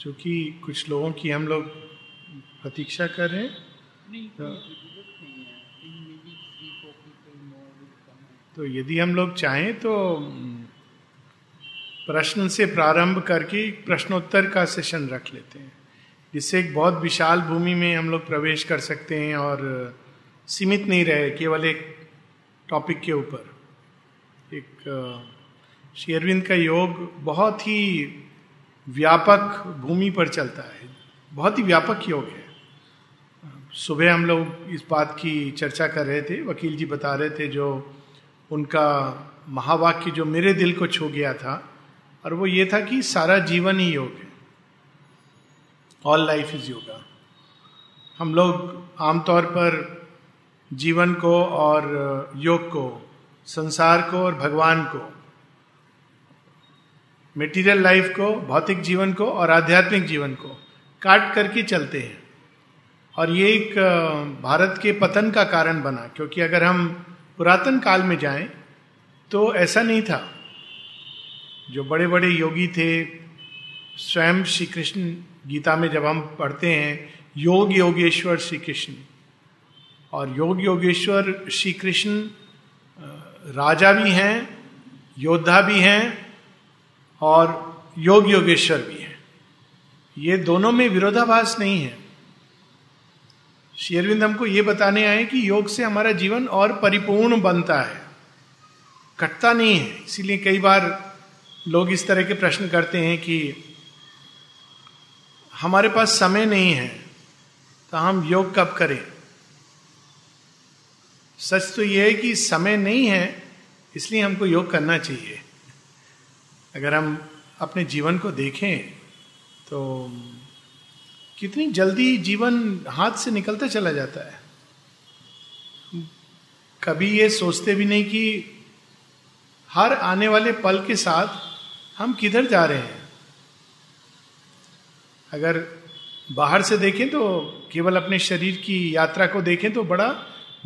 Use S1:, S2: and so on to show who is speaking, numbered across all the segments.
S1: चूँकि कुछ लोगों की हम लोग प्रतीक्षा कर रहे हैं।
S2: and-
S1: तो यदि हम लोग चाहें तो प्रश्न से प्रारंभ करके प्रश्नोत्तर का सेशन रख लेते हैं। जिससे एक बहुत विशाल भूमि में हम लोग प्रवेश कर सकते हैं और सीमित नहीं रहे केवल एक टॉपिक के ऊपर। एक श्री अरविंद का योग बहुत ही व्यापक भूमि पर चलता है। बहुत ही व्यापक योग है। सुबह हम लोग इस बात की चर्चा कर रहे थे, वकील जी बता रहे थे जो उनका महावाक्य जो मेरे दिल को छू गया था, और वो ये था कि सारा जीवन ही योग है। ऑल लाइफ इज़ योगा हम लोग आमतौर पर जीवन को और योग को, संसार को और भगवान को मेटीरियल लाइफ को, भौतिक जीवन को और आध्यात्मिक जीवन को काट करके चलते हैं। और ये एक भारत के पतन का कारण बना, क्योंकि अगर हम पुरातन काल में जाएँ तो ऐसा नहीं था। जो बड़े बड़े योगी थे, स्वयं श्री कृष्ण गीता में जब हम पढ़ते हैं, योग योगेश्वर श्री कृष्ण और योग योगेश्वर श्री कृष्ण राजा भी हैं, योद्धा भी हैं और योग योगेश्वर भी है। ये दोनों में विरोधाभास नहीं है। श्री अरविंद हमको ये बताने आए कि योग से हमारा जीवन और परिपूर्ण बनता है। कटता नहीं है। इसीलिए कई बार लोग इस तरह के प्रश्न करते हैं कि हमारे पास समय नहीं है तो हम योग कब करें? सच तो यह है कि समय नहीं है, इसलिए हमको योग करना चाहिए। अगर हम अपने जीवन को देखें तो कितनी जल्दी जीवन हाथ से निकलता चला जाता है। कभी ये सोचते भी नहीं कि हर आने वाले पल के साथ हम किधर जा रहे हैं। अगर बाहर से देखें तो केवल अपने शरीर की यात्रा को देखें तो बड़ा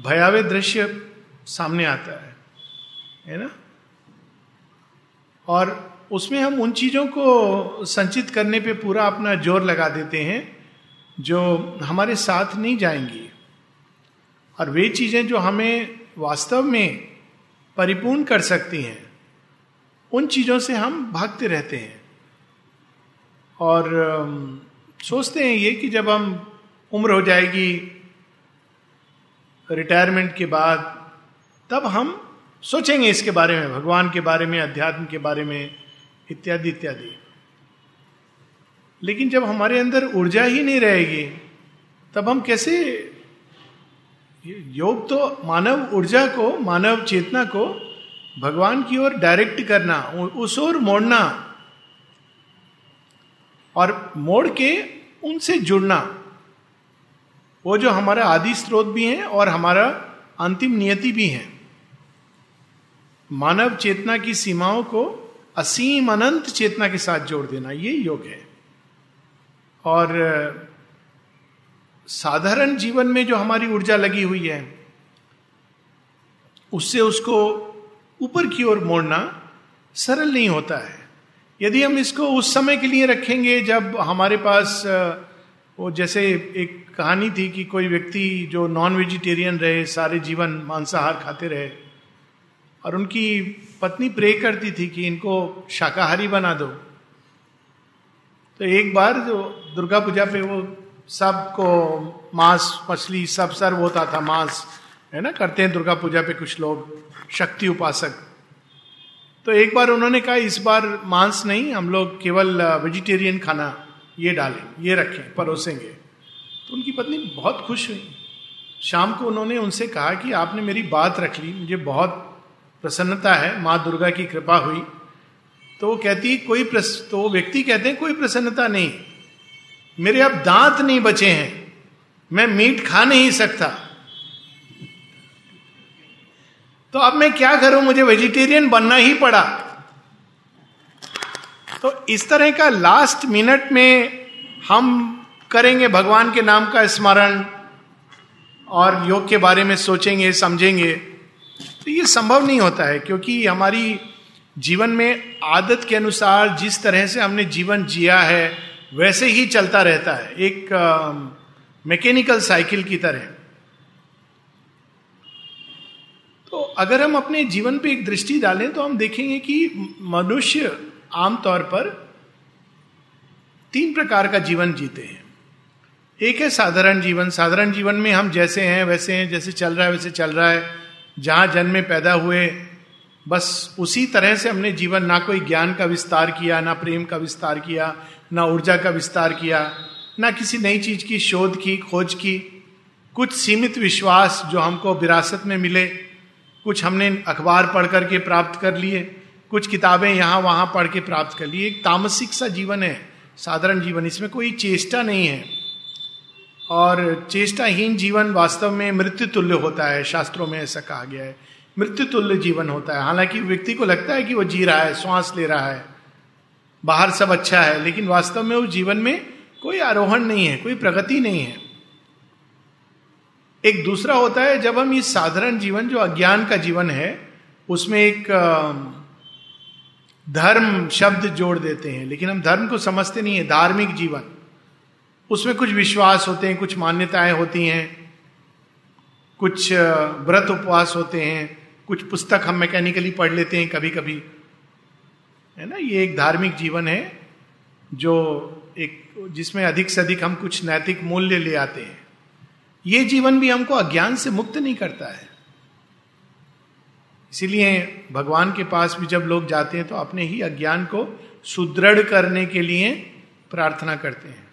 S1: भयावह दृश्य सामने आता है। है ना? और उसमें हम उन चीज़ों को संचित करने पे पूरा अपना ज़ोर लगा देते हैं, जो हमारे साथ नहीं जाएँगी। और वे चीज़ें जो हमें वास्तव में परिपूर्ण कर सकती हैं, उन चीज़ों से हम भागते रहते हैं। और सोचते हैं ये कि जब हम उम्र हो जाएगी, रिटायरमेंट के बाद, तब हम सोचेंगे इसके बारे में, भगवान के बारे में, अध्यात्म के बारे में। इत्यादि इत्यादि। लेकिन जब हमारे अंदर ऊर्जा ही नहीं रहेगी, तब हम कैसे योग तो मानव ऊर्जा को, मानव चेतना को भगवान की ओर डायरेक्ट करना, उस ओर मोड़ना और मोड़ के उनसे जुड़ना, वो जो हमारा आदि स्रोत भी है और हमारा अंतिम नियति भी है। मानव चेतना की सीमाओं को असीम अनंत चेतना के साथ जोड़ देना, ये योग है। और, साधारण जीवन में जो हमारी ऊर्जा लगी हुई है, उससे उसको ऊपर की ओर मोड़ना सरल नहीं होता है। यदि हम इसको उस समय के लिए रखेंगे जब हमारे पास, वो जैसे एक कहानी थी कि कोई व्यक्ति जो नॉन वेजिटेरियन रहे, सारे जीवन मांसाहार खाते रहे, और उनकी पत्नी प्रे करती थी कि इनको शाकाहारी बना दो। तो एक बार जो दुर्गा पूजा पे वो सबको मांस, मछली, सब सर्व होता था, मांस, है ना, करते हैं दुर्गा पूजा पे कुछ लोग, शक्ति उपासक। तो एक बार उन्होंने कहा, इस बार मांस नहीं, हम लोग केवल वेजिटेरियन खाना ये डालें, ये रखें, परोसेंगे। तो उनकी पत्नी बहुत खुश हुई। शाम को उन्होंने उनसे कहा कि, आपने मेरी बात रख ली, मुझे बहुत प्रसन्नता है माँ दुर्गा की कृपा हुई। तो वो कहती कोई प्रस, तो वो व्यक्ति कहते हैं कोई प्रसन्नता नहीं। मेरे अब दांत नहीं बचे हैं। मैं मीट खा नहीं सकता। तो अब मैं क्या करूँ? मुझे वेजिटेरियन बनना ही पड़ा। तो इस तरह का लास्ट मिनट में हम करेंगे भगवान के नाम का स्मरण और योग के बारे में सोचेंगे समझेंगे। तो ये संभव नहीं होता है, क्योंकि हमारी जीवन में आदत के अनुसार जिस तरह से हमने जीवन जिया है, वैसे ही चलता रहता है। एक मैकेनिकल साइकिल की तरह। तो अगर हम अपने जीवन पे एक दृष्टि डालें तो हम देखेंगे कि मनुष्य आमतौर पर तीन प्रकार का जीवन जीते हैं। एक है साधारण जीवन। साधारण जीवन में हम जैसे हैं, वैसे हैं, जैसे चल रहा है, वैसे चल रहा है। जहाँ जन्म पैदा हुए, बस उसी तरह से हमने जीवन ना कोई ज्ञान का विस्तार किया, ना प्रेम का विस्तार किया, ना ऊर्जा का विस्तार किया, ना किसी नई चीज़ की शोध की, खोज की। कुछ सीमित विश्वास जो हमको विरासत में मिले, कुछ हमने अखबार पढ़ करके प्राप्त कर लिए, कुछ किताबें यहाँ वहाँ पढ़ के प्राप्त कर लिए। एक तामसिक सा जीवन है, साधारण जीवन, इसमें कोई चेष्टा नहीं है। और चेष्टाहीन जीवन वास्तव में मृत्यु तुल्य होता है, शास्त्रों में ऐसा कहा गया है। मृत्यु तुल्य जीवन होता है। हालाँकि व्यक्ति को लगता है कि वो जी रहा है, श्वास ले रहा है, बाहर सब अच्छा है, लेकिन वास्तव में उस जीवन में कोई आरोहण नहीं है, कोई प्रगति नहीं है। एक दूसरा होता है, जब हम इस साधारण जीवन, जो अज्ञान का जीवन है, उसमें एक धर्म शब्द जोड़ देते हैं, लेकिन हम धर्म को समझते नहीं है, धार्मिक जीवन। उसमें कुछ विश्वास होते हैं, कुछ मान्यताएँ होती हैं, कुछ व्रत उपवास होते हैं, कुछ पुस्तक हम मैकेनिकली पढ़ लेते हैं कभी कभी है ना? ये एक धार्मिक जीवन है, जो एक, जिसमें अधिक से अधिक हम कुछ नैतिक मूल्य ले आते हैं। ये जीवन भी हमको अज्ञान से मुक्त नहीं करता है। इसीलिए भगवान के पास भी जब लोग जाते हैं तो अपने ही अज्ञान को सुदृढ़ करने के लिए प्रार्थना करते हैं।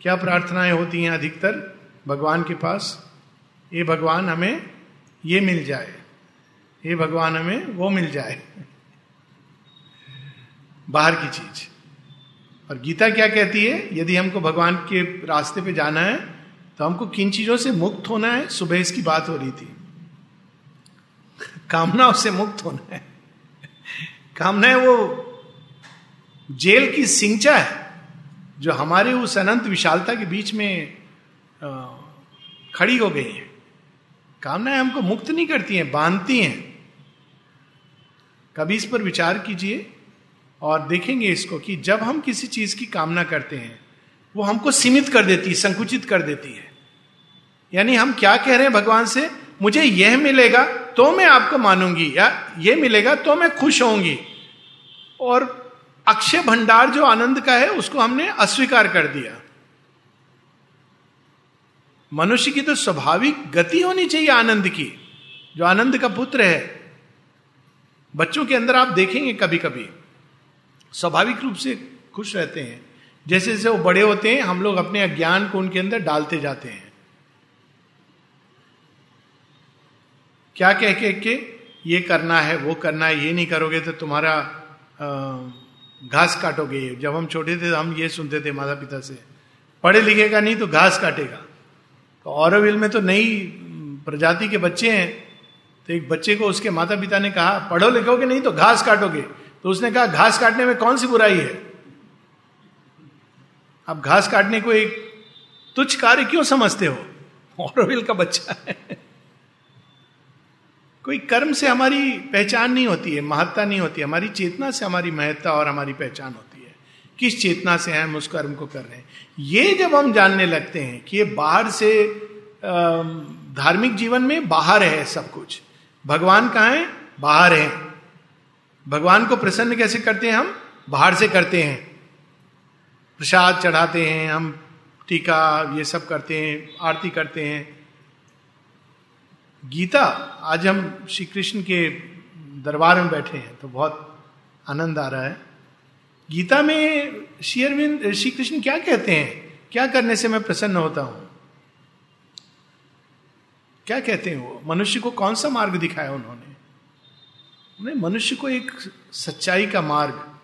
S1: क्या प्रार्थनाएँ होती हैं अधिकतर भगवान के पास? ये भगवान हमें ये मिल जाए। ये भगवान हमें वो मिल जाए। बाहर की चीज़। और गीता क्या कहती है? यदि हमको भगवान के रास्ते पे जाना है तो हमको किन चीज़ों से मुक्त होना है? सुबह इसकी बात हो रही थी। कामनाओं से मुक्त होना है। कामना है वो जेल की सिंचा है। जो हमारे उस अनंत विशालता के बीच में खड़ी हो गई है। कामनाएँ हमको मुक्त नहीं करती हैं, बांधती हैं। कभी इस पर विचार कीजिए और देखेंगे इसको कि जब हम किसी चीज़ की कामना करते हैं, वो हमको सीमित कर देती है, संकुचित कर देती है। यानी हम क्या कह रहे हैं भगवान से? मुझे यह मिलेगा तो मैं आपको मानूँगी, या ये मिलेगा तो मैं खुश होंगी। और अक्षय भंडार जो आनंद का है उसको हमने अस्वीकार कर दिया। मनुष्य की तो स्वाभाविक गति होनी चाहिए आनंद की जो आनंद का पुत्र है। बच्चों के अंदर आप देखेंगे कभी कभी स्वाभाविक रूप से खुश रहते हैं। जैसे जैसे वो बड़े होते हैं हम लोग अपने अज्ञान को उनके अंदर डालते जाते हैं। क्या कह के, के ये करना है वो करना है ये नहीं करोगे तो तुम्हारा घास काटोगे। जब हम छोटे थे हम ये सुनते थे माता पिता से, पढ़े लिखेगा नहीं तो घास काटेगा। तो औरविल में तो नई प्रजाति के बच्चे हैं तो एक बच्चे को उसके माता पिता ने कहा, पढ़ो लिखोगे नहीं तो घास काटोगे। तो उसने कहा, घास काटने में कौन सी बुराई है? आप घास काटने को एक तुच्छ कार्य क्यों समझते हो? औरविल का बच्चा है। कोई कर्म से हमारी पहचान नहीं होती है, महत्ता नहीं होती हमारी चेतना से हमारी महत्ता और हमारी पहचान होती है। किस चेतना से हम उस कर्म को कर रहे हैं। ये जब हम जानने लगते हैं कि ये बाहर से धार्मिक जीवन में बाहर है सब कुछ, भगवान कहा है? बाहर है। भगवान को प्रसन्न कैसे करते हैं हम? बाहर से करते हैं। प्रसाद चढ़ाते हैं, हम टीका ये सब करते हैं, आरती करते हैं। गीता, आज हम श्री कृष्ण के दरबार में बैठे हैं तो बहुत आनंद आ रहा है। गीता में श्री अरविंद श्री कृष्ण क्या कहते हैं? क्या करने से मैं प्रसन्न होता हूँ? क्या कहते हैं वो? मनुष्य को कौन सा मार्ग दिखाया उन्होंने? उन्हें मनुष्य को एक सच्चाई का मार्ग,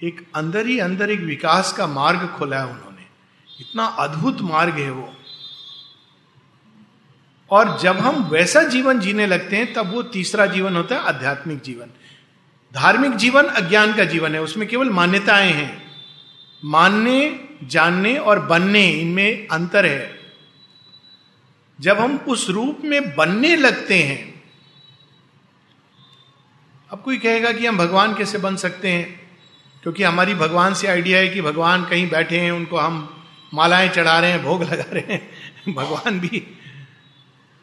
S1: एक अंदर ही अंदर एक विकास का मार्ग खोला है उन्होंने। इतना अद्भुत मार्ग है वो। और जब हम वैसा जीवन जीने लगते हैं, तब वो तीसरा जीवन होता है आध्यात्मिक जीवन। धार्मिक जीवन अज्ञान का जीवन है, उसमें केवल मान्यताएँ हैं। मानने, जानने और बनने, इनमें अंतर है। जब हम उस रूप में बनने लगते हैं, अब कोई कहेगा कि हम भगवान कैसे बन सकते हैं? क्योंकि हमारी भगवान से आइडिया है कि भगवान कहीं बैठे हैं, उनको हम मालाएँ चढ़ा रहे हैं, भोग लगा रहे हैं। भगवान भी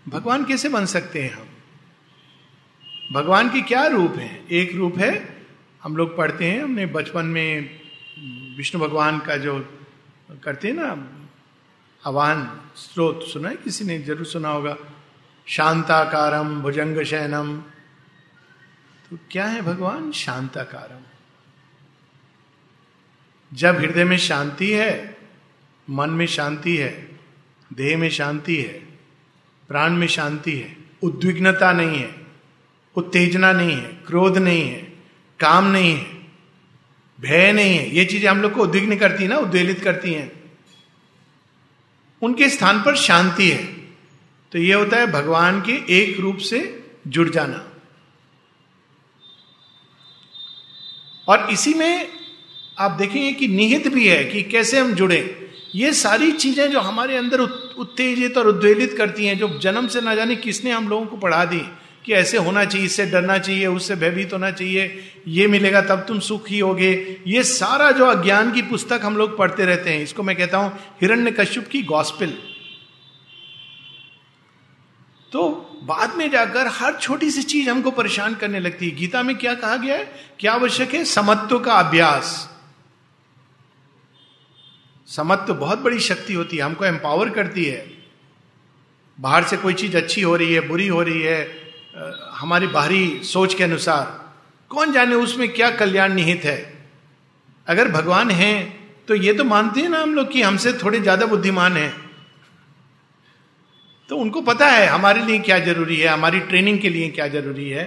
S1: भगवान कैसे बन सकते हैं हम? भगवान के क्या रूप हैं? एक रूप है, हम लोग पढ़ते हैं, हमने बचपन में विष्णु भगवान का जो करते हैं ना, आवाहन, स्रोत, सुना है? किसी ने ज़रूर सुना होगा। शांताकारम भुजंग शयनम तो क्या है भगवान? शांताकारम जब हृदय में शांति है, मन में शांति है, देह में शांति है प्राण में शांति है, उद्विग्नता नहीं है, उत्तेजना नहीं है, क्रोध नहीं है, काम नहीं है, भय नहीं है। ये चीज़ें हम लोग को उद्विग्न करती है ना, उद्वेलित करती हैं। उनके स्थान पर शांति है। तो ये होता है भगवान के एक रूप से जुड़ जाना। और इसी में आप देखेंगे कि निहित भी है कि कैसे हम जुड़े। ये सारी चीज़ें जो हमारे अंदर उत्तेजित और उद्वेलित करती हैं, जो जन्म से ना जाने किसने हम लोगों को पढ़ा दी कि ऐसे होना चाहिए, इससे डरना चाहिए, उससे भयभीत होना चाहिए, ये मिलेगा तब तुम सुखी होगे। ये सारा जो अज्ञान की पुस्तक हम लोग पढ़ते रहते हैं, इसको मैं कहता हूँ हिरण्य कश्यप की गॉस्पिल। तो बाद में जाकर हर छोटी सी चीज़ हमको परेशान करने लगती है। गीता में क्या कहा गया है? क्या आवश्यक है? समत्व का अभ्यास। समत्व बहुत बड़ी शक्ति होती है, हमको एम्पावर करती है। बाहर से कोई चीज़ अच्छी हो रही है, बुरी हो रही है हमारी बाहरी सोच के अनुसार, कौन जाने उसमें क्या कल्याण निहित है? अगर भगवान हैं तो ये तो मानते हैं ना हम लोग कि हमसे थोड़े ज़्यादा बुद्धिमान हैं। तो उनको पता है, हमारे लिए क्या ज़रूरी है, हमारी ट्रेनिंग के लिए क्या ज़रूरी है।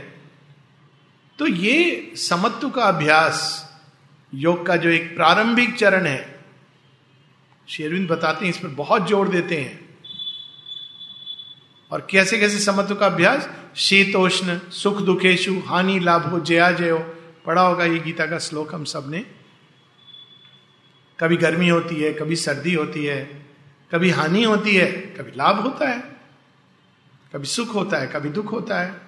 S1: तो ये समत्व का अभ्यास, योग का जो एक प्रारंभिक चरण है शेरविंद बताते हैं, इस पर बहुत ज़ोर देते हैं। और कैसे कैसे समत्व का अभ्यास? शीतोष्ण, सुख दुखेशु, हानि, लाभ हो जया, जयो। पढ़ा होगा ये गीता का श्लोक हम सबने कभी गर्मी होती है, कभी सर्दी होती है, कभी हानि होती है, कभी लाभ होता है, कभी सुख होता है, कभी दुख होता है।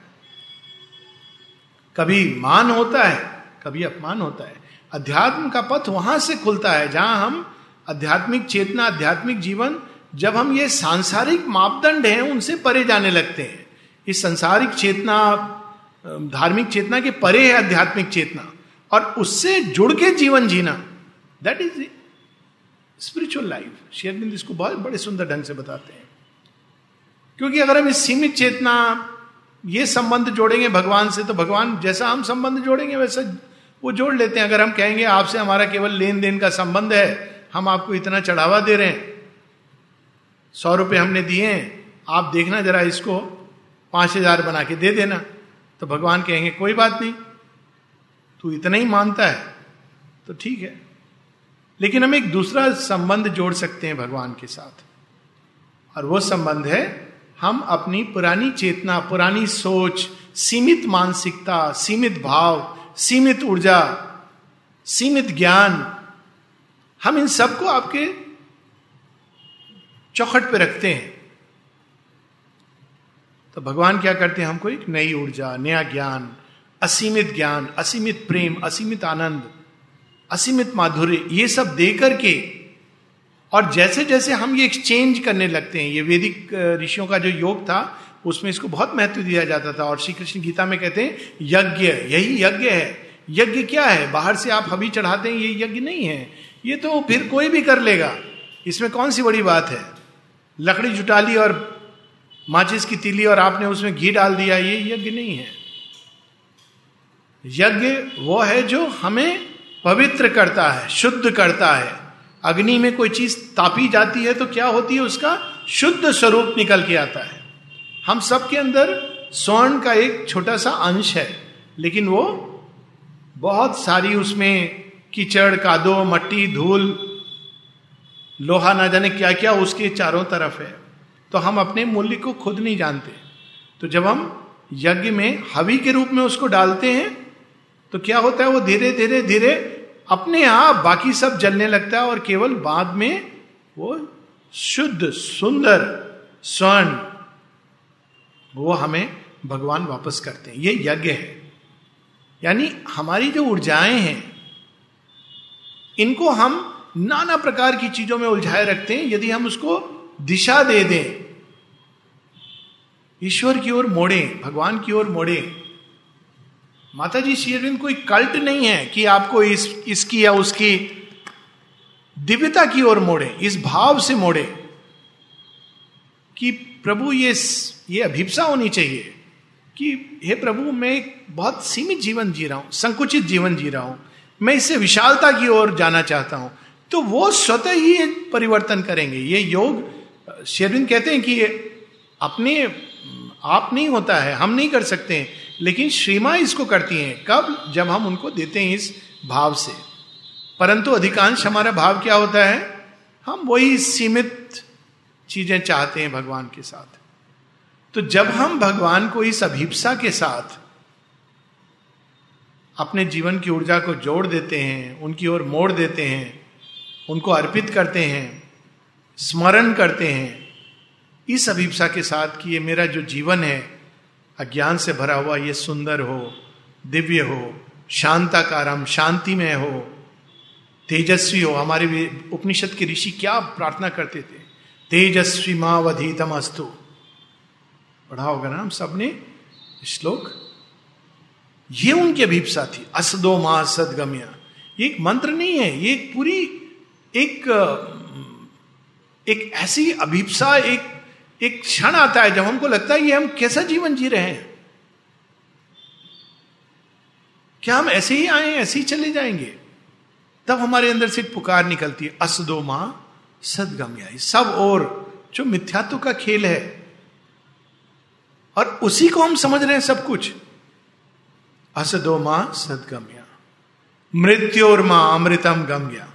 S1: कभी मान होता है, कभी अपमान होता है। अध्यात्म का पथ वहाँ से खुलता है, जहाँ हम आध्यात्मिक चेतना, आध्यात्मिक जीवन, जब हम ये सांसारिक मापदंड हैं, उनसे परे जाने लगते हैं। इस संसारिक चेतना, धार्मिक चेतना के परे है आध्यात्मिक चेतना। और उससे जुड़ के जीवन जीना दैट इज़ स्पिरिचुअल लाइफ शेयरबिंद इसको बहुत बड़े सुंदर ढंग से बताते हैं। क्योंकि अगर हम इस सीमित चेतना, ये संबंध जोड़ेंगे भगवान से तो भगवान जैसा हम संबंध जोड़ेंगे, वैसा वो जोड़ लेते हैं। अगर हम कहेंगे, आपसे हमारा केवल लेन देन का संबंध है हम आपको इतना चढ़ावा दे रहे हैं। सौ रुपये हमने दिए हैं। आप देखना जरा इसको, पाँच हज़ार बना के दे देना। तो भगवान कहेंगे, कोई बात नहीं, तू इतना ही मानता है। तो ठीक है। लेकिन हम एक दूसरा संबंध जोड़ सकते हैं भगवान के साथ। और वो संबंध है, हम अपनी पुरानी चेतना, पुरानी सोच, सीमित मानसिकता, सीमित भाव, सीमित ऊर्जा, सीमित ज्ञान हम इन सबको आपके चौखट पे रखते हैं। तो भगवान क्या करते हैं? हमको एक नई ऊर्जा, नया ज्ञान, असीमित ज्ञान, असीमित प्रेम, असीमित आनंद, असीमित माधुर्य, ये सब दे करके और जैसे जैसे हम ये एक्सचेंज करने लगते हैं, ये वैदिक ऋषियों का जो योग था, उसमें इसको बहुत महत्व दिया जाता था और श्री कृष्ण गीता में कहते हैं, यज्ञ, यही यज्ञ है। यज्ञ क्या है? बाहर से आप हबी चढ़ाते हैं, ये यज्ञ नहीं है। ये तो फिर कोई भी कर लेगा। इसमें कौन सी बड़ी बात है? लकड़ी जुटा ली और माचिस की तीली और आपने उसमें घी डाल दिया, ये यज्ञ नहीं है। यज्ञ वो है जो हमें पवित्र करता है, शुद्ध करता है। अग्नि में कोई चीज़ तापी जाती है तो क्या होती है? उसका शुद्ध स्वरूप निकल के आता है। हम सबके अंदर स्वर्ण का एक छोटा सा अंश है, लेकिन वो बहुत सारी उसमें कीचड़, कादो, मट्टी, धूल, लोहा ना जाने क्या क्या उसके चारों तरफ़ है। तो हम अपने मूल्य को खुद नहीं जानते। तो जब हम यज्ञ में हवि के रूप में उसको डालते हैं तो क्या होता है? वो धीरे धीरे धीरे अपने आप बाकी सब जलने लगता है और केवल बाद में वो शुद्ध, सुंदर, स्वर्ण, वो हमें भगवान वापस करते हैं। ये यज्ञ है। यानी हमारी जो ऊर्जाएँ हैं इनको हम नाना प्रकार की चीज़ों में उलझाए रखते हैं, यदि हम उसको दिशा दे दें। ईश्वर की ओर मोड़े, भगवान की ओर मोड़े। माता जी श्री कोई कल्ट नहीं है कि आपको इस, इसकी या उसकी दिव्यता की ओर मोड़े, इस भाव से मोड़े कि प्रभु, ये ये अभिप्सा होनी चाहिए कि, हे प्रभु, मैं बहुत सीमित जीवन जी रहा हूँ, संकुचित जीवन जी रहा हूँ। मैं इससे विशालता की ओर जाना चाहता हूँ। तो वो स्वतः ही परिवर्तन करेंगे। ये योग, शेरविंद कहते हैं कि अपने, आप नहीं होता है, हम नहीं कर सकते हैं। लेकिन श्रीमा इसको करती हैं। कब? जब हम उनको देते हैं इस भाव से। परंतु अधिकांश हमारा भाव क्या होता है? हम वही सीमित चीज़ें चाहते हैं भगवान के साथ। तो जब हम भगवान को इस अभिप्सा के साथ अपने जीवन की ऊर्जा को जोड़ देते हैं, उनकी ओर मोड़ देते हैं, उनको अर्पित करते हैं, स्मरण करते हैं। इस अभिप्सा के साथ कि ये मेरा जो जीवन है, अज्ञान से भरा हुआ, ये सुंदर हो, दिव्य हो, शांताकारम शांति में हो, तेजस्वी हो। हमारे उपनिषद के ऋषि क्या प्रार्थना करते थे? तेजस्वी मावधीतम अस्तु पढ़ा होगा ना हम सबने? श्लोक? ये उनकी अभिप्सा थी। असदो मा सदगम्य ये एक मंत्र नहीं है, ये एक पूरी, एक एक ऐसी अभिप्सा, एक एक क्षण आता है जब हमको लगता है ये हम कैसा जीवन जी रहे हैं। क्या हम ऐसे ही आए ऐसे ही चले जाएँगे? तब हमारे अंदर से पुकार निकलती है, असदो माँ सदगम्या सब और जो मिथ्यात्व का खेल है, और उसी को हम समझ रहे हैं सब कुछ। असदो माँ सदगम्या। मृत्योर माँ अमृतम गम गया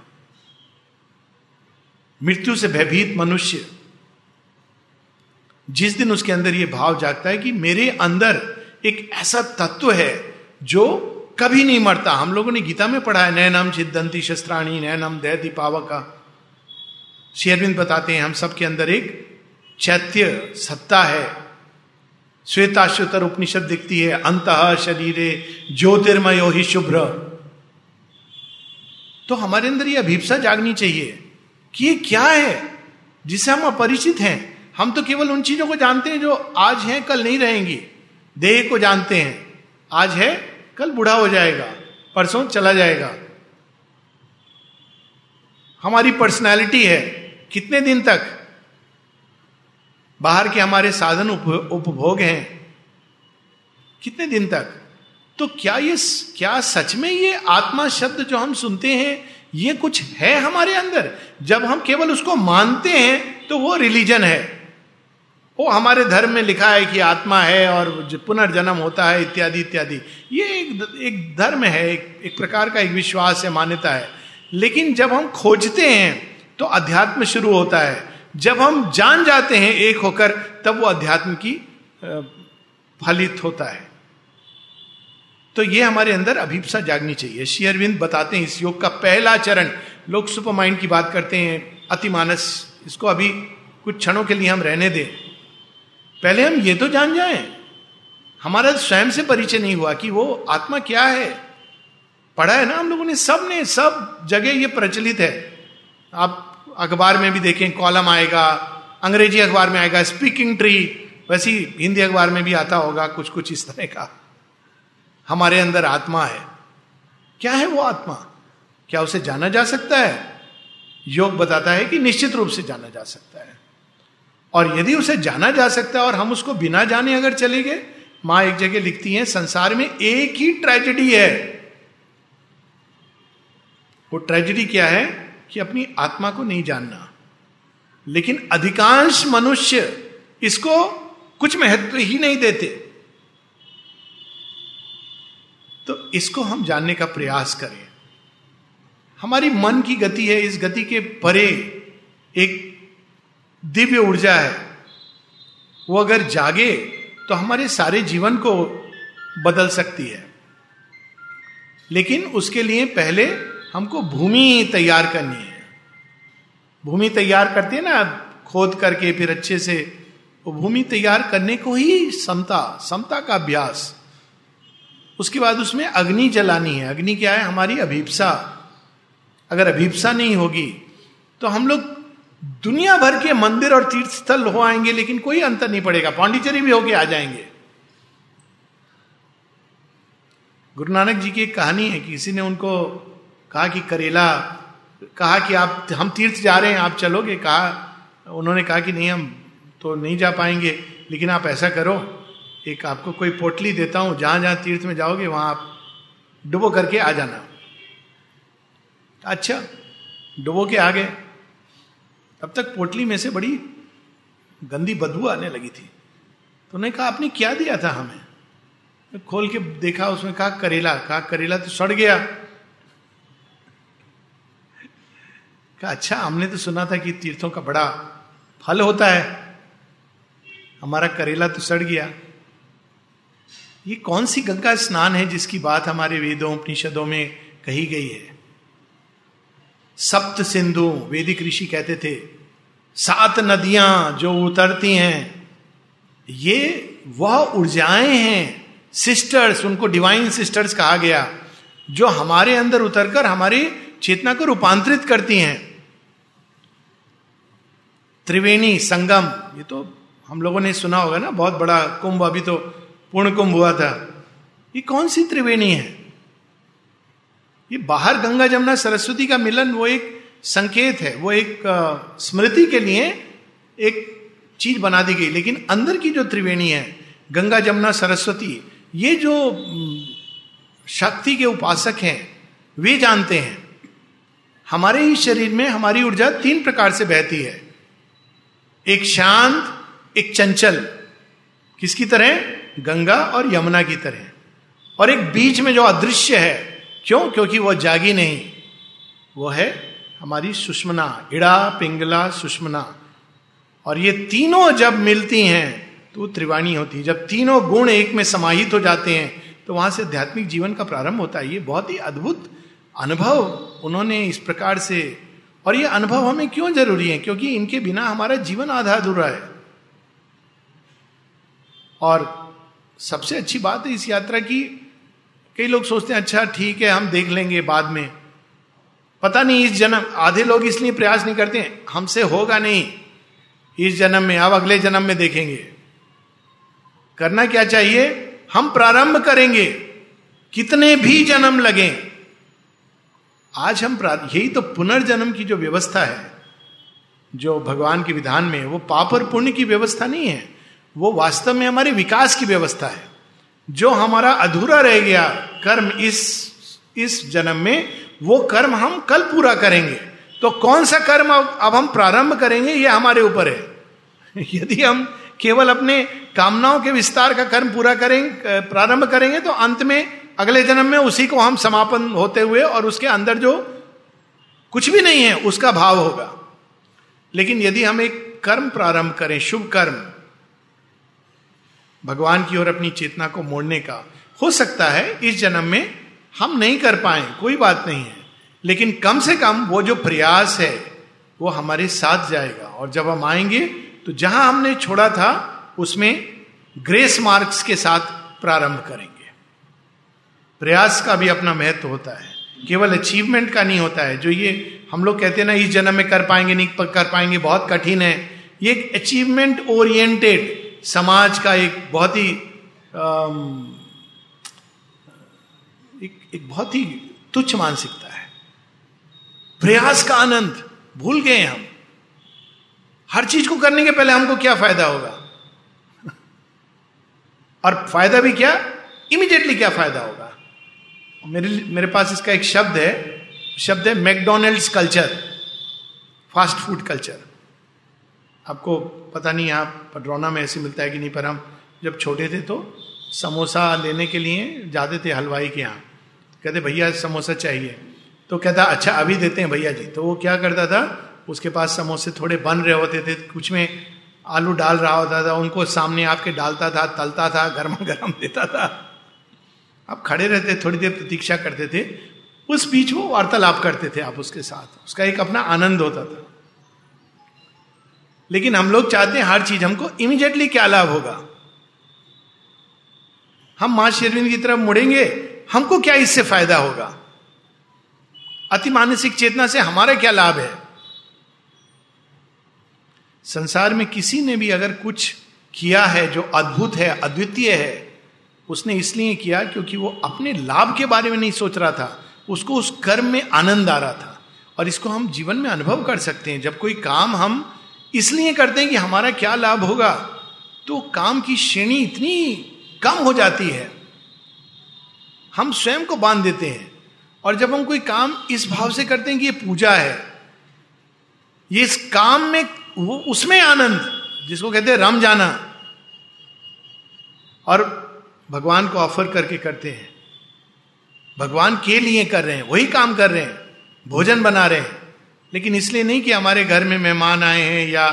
S1: मृत्यु से भयभीत मनुष्य। जिस दिन उसके अंदर यह भाव जागता है कि मेरे अंदर एक ऐसा तत्व है जो कभी नहीं मरता। हम लोगों ने गीता में पढ़ा है नयनम छिदंती शस्त्राणी नयनम दहती पावका। शेरविंद बताते हैं, हम सबके अंदर एक चैत्य सत्ता है। श्वेताश्वतर उपनिषद दिखती है, अंत शरीरे ज्योतिर्मयो ही शुभ्र। तो हमारे अंदर ये अभिप्सा जागनी चाहिए कि ये क्या है जिसे हम अपरिचित हैं। हम तो केवल उन चीज़ों को जानते हैं जो आज हैं, कल नहीं रहेंगी। देह को जानते हैं। आज है, कल बूढ़ा हो जाएगा, परसों चला जाएगा। हमारी पर्सनैलिटी है, कितने दिन तक? बाहर के हमारे साधन उप, उपभोग हैं। कितने दिन तक? तो क्या ये क्या सच में ये आत्मा शब्द जो हम सुनते हैं ये कुछ है हमारे अंदर? जब हम केवल उसको मानते हैं तो वो रिलीजन है। वो हमारे धर्म में लिखा है कि आत्मा है और पुनर्जन्म होता है इत्यादि इत्यादि। ये एक एक धर्म है एक, एक प्रकार का एक विश्वास है मान्यता है। लेकिन जब हम खोजते हैं तो अध्यात्म शुरू होता है। जब हम जान जाते हैं एक होकर, तब वो अध्यात्म की फलित होता है। तो ये हमारे अंदर अभिप्सा जागनी चाहिए। श्री अरविंद बताते हैं इस योग का पहला चरण। लोग सुपर माइंड की बात करते हैं अतिमानस इसको अभी कुछ क्षणों के लिए हम रहने दें। पहले हम ये तो जान जाए। हमारा स्वयं से परिचय नहीं हुआ कि वो आत्मा क्या है। पढ़ा है ना हम लोगों ने? सबने, सब जगह ये प्रचलित है। आप अखबार में भी देखें, कॉलम आएगा, अंग्रेज़ी अखबार में आएगा स्पीकिंग ट्री वैसी हिंदी अखबार में भी आता होगा कुछ कुछ इस तरह का। हमारे अंदर आत्मा है। क्या है वो आत्मा? क्या उसे जाना जा सकता है? योग बताता है कि निश्चित रूप से जाना जा सकता है। और यदि उसे जाना जा सकता है और हम उसको बिना जाने अगर चले गए, माँ एक जगह लिखती हैं, संसार में एक ही ट्रेजेडी है। वो ट्रेजेडी क्या है? कि अपनी आत्मा को नहीं जानना। लेकिन अधिकांश मनुष्य इसको कुछ महत्व ही नहीं देते। तो इसको हम जानने का प्रयास करें। हमारी मन की गति है, इस गति के परे एक दिव्य ऊर्जा है। वो अगर जागे तो हमारे सारे जीवन को बदल सकती है। लेकिन उसके लिए पहले हमको भूमि तैयार करनी है। भूमि तैयार करती है ना, खोद करके फिर अच्छे से। वो भूमि तैयार करने को ही समता समता का अभ्यास। उसके बाद उसमें अग्नि जलानी है। अग्नि क्या है? हमारी अभिप्सा। अगर अभिप्सा नहीं होगी तो हम लोग दुनिया भर के मंदिर और तीर्थ स्थल हो आएँगे लेकिन कोई अंतर नहीं पड़ेगा। पांडिचेरी भी होके आ जाएँगे। गुरु नानक जी की एक कहानी है कि किसी ने उनको कहा कि करेला, कहा कि आप, हम तीर्थ जा रहे हैं, आप चलोगे? कहा, उन्होंने कहा कि नहीं, हम तो नहीं जा पाएँगे, लेकिन आप ऐसा करो, एक आपको कोई पोटली देता हूँ, जहाँ जहाँ तीर्थ में जाओगे, वहाँ आप डुबो करके आ जाना। अच्छा डुबो के आ गए। तब तक पोटली में से बड़ी गंदी बदबू आने लगी थी। तो उन्होंने कहा, आपने क्या दिया था हमें? खोल के देखा, उसमें कहा, करेला कहा, करेला तो सड़ गया। कहा अच्छा हमने तो सुना था कि तीर्थों का बड़ा फल होता है। हमारा करेला तो सड़ गया। ये कौन सी गंगा स्नान है जिसकी बात हमारे वेदों, उपनिषदों में कही गई है? सप्त सिंधु, वेदिक ऋषि कहते थे, सात नदियाँ जो उतरती हैं, ये वह ऊर्जाएँ हैं सिस्टर्स उनको डिवाइन सिस्टर्स कहा गया, जो हमारे अंदर उतरकर हमारी चेतना को रूपांतरित करती हैं। त्रिवेणी संगम, ये तो हम लोगों ने सुना होगा ना, बहुत बड़ा कुंभ, अभी तो पूर्ण कुंभ हुआ था। ये कौन सी त्रिवेणी है? ये बाहर गंगा जमुना सरस्वती का मिलन, वो एक संकेत है, वो एक स्मृति के लिए एक चीज़ बना दी गई। लेकिन अंदर की जो त्रिवेणी है, गंगा जमुना सरस्वती, ये जो शक्ति के उपासक हैं, वे जानते हैं। हमारे ही शरीर में हमारी ऊर्जा तीन प्रकार से बहती है। एक शांत, एक चंचल, किसकी तरह? गंगा और यमुना की तरह। और एक बीच में जो अदृश्य है, क्यों? क्योंकि वह जागी नहीं। वो है हमारी सुषमना, इड़ा, पिंगला, सुषमना। और ये तीनों जब मिलती हैं तो त्रिवाणी होती है। जब तीनों गुण एक में समाहित हो जाते हैं तो वहाँ से आध्यात्मिक जीवन का प्रारंभ होता है। ये बहुत ही अद्भुत अनुभव उन्होंने इस प्रकार से और ये अनुभव हमें क्यों ज़रूरी है? क्योंकि इनके बिना हमारा जीवन आधा अधूरा है। और सबसे अच्छी बात है इस यात्रा की, कई लोग सोचते हैं अच्छा ठीक है, हम देख लेंगे बाद में। पता नहीं, इस जन्म, आधे लोग इसलिए प्रयास नहीं करते हमसे होगा नहीं। इस जन्म में, अब अगले जन्म में देखेंगे। करना क्या चाहिए? हम प्रारंभ करेंगे। कितने भी जन्म लगे आज हम यही तो पुनर्जन्म की जो व्यवस्था है, जो भगवान के विधान में वो पाप और पुण्य की व्यवस्था नहीं है। वो वास्तव में हमारे विकास की व्यवस्था है। जो हमारा अधूरा रह गया कर्म इस इस जन्म में, वो कर्म हम कल पूरा करेंगे। तो कौन सा कर्म अब हम प्रारंभ करेंगे, ये हमारे ऊपर है। यदि हम केवल अपने कामनाओं के विस्तार का कर्म पूरा करेंगे प्रारंभ करेंगे तो अंत में अगले जन्म में उसी को हम समापन होते हुए और उसके अंदर जो कुछ भी नहीं है, उसका भाव होगा। लेकिन यदि हम एक कर्म प्रारंभ करें, शुभ कर्म, भगवान की ओर अपनी चेतना को मोड़ने का, हो सकता है इस जन्म में हम नहीं कर पाए, कोई बात नहीं है। लेकिन कम से कम वो जो प्रयास है, वो हमारे साथ जाएगा। और जब हम आएँगे तो जहाँ हमने छोड़ा था, उसमें ग्रेस मार्क्स के साथ प्रारंभ करेंगे। प्रयास का भी अपना महत्व होता है। केवल अचीवमेंट का नहीं होता है। जो ये हम लोग कहते हैं ना इस जन्म में कर पाएँगे नहीं कर पाएँगे बहुत कठिन है। ये एक अचीवमेंट ओरिएंटेड समाज का एक बहुत ही एक, एक बहुत ही तुच्छ मानसिकता है। प्रयास का आनंद भूल गए हम। हर चीज़ को करने के पहले हमको क्या फ़ायदा होगा? और फ़ायदा भी क्या? इमीडिएटली क्या फ़ायदा होगा? मेरे मेरे पास इसका एक शब्द है शब्द है McDonald's culture, fast food culture. आपको पता नहीं, यहाँ पटरौना में ऐसे मिलता है कि नहीं, पर हम जब छोटे थे तो समोसा लेने के लिए जाते थे हलवाई के यहाँ। कहते, भैया, समोसा चाहिए। तो कहता अच्छा अभी देते हैं भैया जी। तो वो क्या करता था, उसके पास समोसे थोड़े बन रहे होते थे, कुछ में आलू डाल रहा होता था, उनको सामने आपके डालता था, तलता था गर्मा गर्म देता था। आप खड़े रहते, थोड़ी देर प्रतीक्षा करते थे, उस बीच वो वार्तालाप करते थे आप उसके साथ। उसका एक अपना आनंद होता था। लेकिन हम लोग चाहते हैं हर चीज़ हमको इमीडिएटली क्या लाभ होगा? हम माँ शेरविन की तरफ़ मुड़ेंगे, हमको क्या इससे फ़ायदा होगा? अति मानसिक चेतना से हमारा क्या लाभ है? संसार में किसी ने भी अगर कुछ किया है जो अद्भुत है, अद्वितीय है उसने इसलिए किया क्योंकि वो अपने लाभ के बारे में नहीं सोच रहा था। उसको उस कर्म में आनंद आ रहा था। और इसको हम जीवन में अनुभव कर सकते हैं। जब कोई काम हम इसलिए करते हैं कि हमारा क्या लाभ होगा तो काम की श्रेणी इतनी कम हो जाती है। हम स्वयं को बाँध देते हैं। और जब हम कोई काम इस भाव से करते हैं कि ये पूजा है, ये इस काम में, वो उसमें आनंद, जिसको कहते हैं रम जाना। और भगवान को ऑफ़र करके करते हैं। भगवान के लिए कर रहे हैं, वही काम कर रहे हैं, भोजन बना रहे हैं। लेकिन इसलिए नहीं कि हमारे घर में मेहमान आए हैं या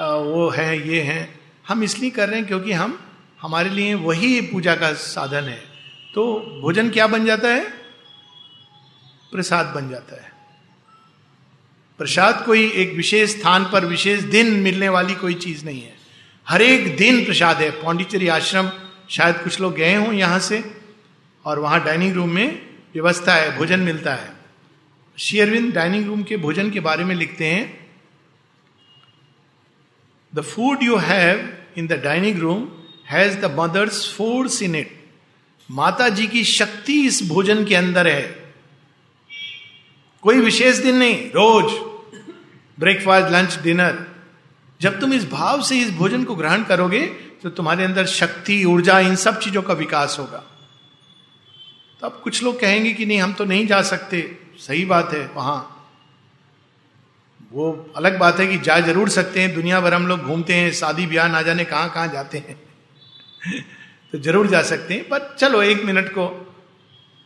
S1: वो हैं, ये हैं। हम इसलिए कर रहे हैं क्योंकि हम, हमारे लिए वही पूजा का साधन है। तो भोजन क्या बन जाता है? प्रसाद बन जाता है। प्रसाद कोई एक विशेष स्थान पर, विशेष दिन मिलने वाली कोई चीज़ नहीं है। हर एक दिन प्रसाद है। पौंडिचेरी आश्रम शायद कुछ लोग गए हों यहाँ से, और वहाँ डाइनिंग रूम में व्यवस्था है, भोजन मिलता है। शेयरविंद डाइनिंग रूम के भोजन के बारे में लिखते हैं, the food you have in the dining room has the mother's force in it. माता जी की शक्ति इस भोजन के अंदर है। कोई विशेष दिन नहीं, रोज ब्रेकफास्ट, लंच, डिनर। जब तुम इस भाव से इस भोजन को ग्रहण करोगे तो तुम्हारे अंदर शक्ति, ऊर्जा, इन सब चीज़ों का विकास होगा। तो अब कुछ लोग कहेंगे कि नहीं, हम तो नहीं जा सकते। सही बात है, वहाँ। वो अलग बात है कि जा ज़रूर सकते हैं, दुनिया भर हम लोग घूमते हैं, शादी ब्याह ना जाने कहाँ कहाँ जाते हैं। तो ज़रूर जा सकते हैं, पर चलो एक मिनट को।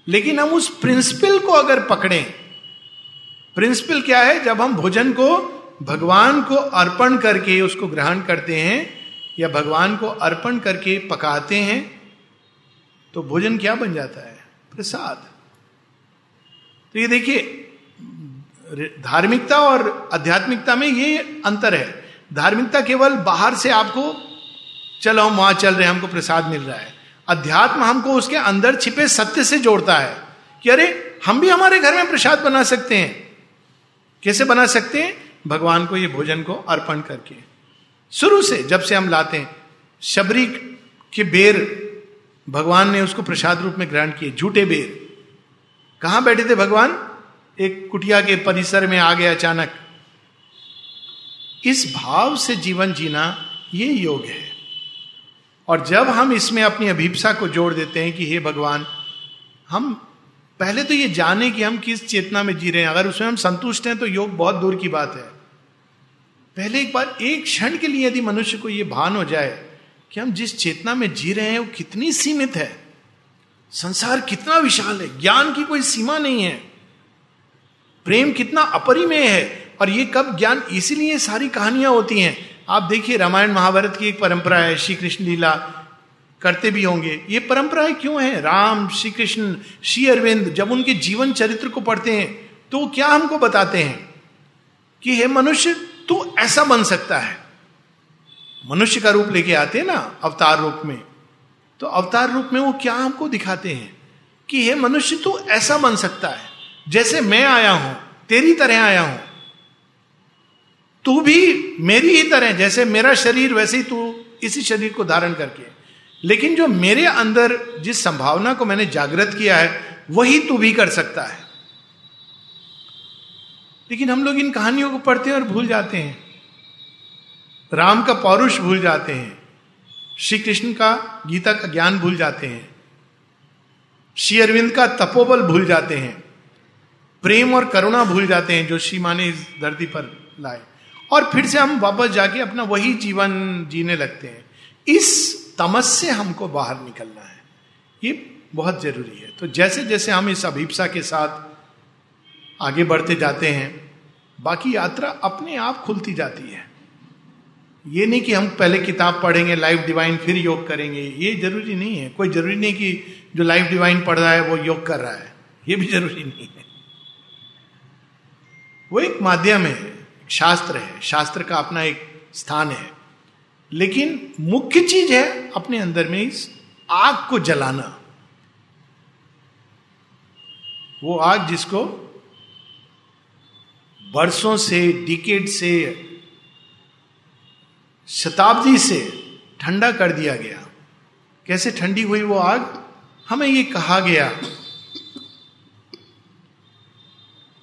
S1: लेकिन हम उस प्रिंसिपल को अगर पकड़े, प्रिंसिपल क्या है? जब हम भोजन को, भगवान को अर्पण करके उसको ग्रहण करते हैं या भगवान को अर्पण करके पकाते हैं तो भोजन क्या बन जाता है? प्रसाद। तो ये देखिए, धार्मिकता और आध्यात्मिकता में ये अंतर है। धार्मिकता केवल बाहर से आपको, चलो हम वहाँ चल रहे हैं, हमको प्रसाद मिल रहा है। अध्यात्म हमको उसके अंदर छिपे सत्य से जोड़ता है कि अरे, हम भी हमारे घर में प्रसाद बना सकते हैं। कैसे बना सकते हैं? भगवान को ये भोजन को अर्पण करके। शुरू से जब से हम लाते हैं, शबरी के बेर, भगवान ने उसको प्रसाद रूप में ग्रहण किए, झूठे बेर। कहाँ बैठे थे भगवान? एक कुटिया के परिसर में आ गए अचानक। इस भाव से जीवन जीना ये योग है। और जब हम इसमें अपनी अभिप्सा को जोड़ देते हैं कि हे भगवान, हम पहले तो ये जाने कि हम किस चेतना में जी रहे हैं। अगर उसमें हम संतुष्ट हैं तो योग बहुत दूर की बात है। पहले एक बार, एक क्षण के लिए यदि मनुष्य को यह भान हो जाए कि हम जिस चेतना में जी रहे हैं, वो कितनी सीमित है। संसार कितना विशाल है, ज्ञान की कोई सीमा नहीं है। प्रेम कितना अपरिमेय है, और ये कब ज्ञान इसीलिए सारी कहानियाँ होती हैं। आप देखिए, रामायण महाभारत की एक परंपरा है श्री कृष्ण लीला करते भी होंगे। ये परंपराएँ क्यों है? राम श्री कृष्ण श्री अरविंद, जब उनके जीवन चरित्र को पढ़ते हैं तो क्या हमको बताते हैं? कि हे मनुष्य तू ऐसा बन सकता है। मनुष्य का रूप लेके आते हैं ना, अवतार रूप में। तो अवतार रूप में वो क्या हमको दिखाते हैं? कि हे मनुष्य, तू ऐसा बन सकता है। जैसे मैं आया हूँ, तेरी तरह आया हूँ। तू भी मेरी ही तरह, जैसे मेरा शरीर वैसे ही तू इसी शरीर को धारण करके। लेकिन जो मेरे अंदर जिस संभावना को मैंने जागृत किया है, वही तू भी कर सकता है। लेकिन हम लोग इन कहानियों को पढ़ते हैं और भूल जाते हैं। राम का पौरुष भूल जाते हैं। श्री कृष्ण का गीता का ज्ञान भूल जाते हैं। श्री अरविंद का तपोबल भूल जाते हैं। प्रेम और करुणा भूल जाते हैं जो श्री माँ ने इस धरती पर लाए। और फिर से हम वापस जाके अपना वही जीवन जीने लगते हैं। इस तमस से हमको बाहर निकलना है। ये बहुत ज़रूरी है। तो जैसे जैसे हम इस अभिप्सा के साथ आगे बढ़ते जाते हैं बाकी यात्रा अपने आप खुलती जाती है। ये नहीं कि हम पहले किताब पढ़ेंगे लाइफ डिवाइन फिर योग करेंगे। ये ज़रूरी नहीं है। कोई ज़रूरी नहीं कि जो लाइफ डिवाइन पढ़ रहा है, वो योग कर रहा है। ये भी ज़रूरी नहीं है। वो एक माध्यम है शास्त्र है। शास्त्र का अपना एक स्थान है। लेकिन मुख्य चीज़ है अपने अंदर में इस आग को जलाना। वो आग जिसको बरसों से डिकेड से, शताब्दी से ठंडा कर दिया गया। कैसे ठंडी हुई वो आग? हमें ये कहा गया।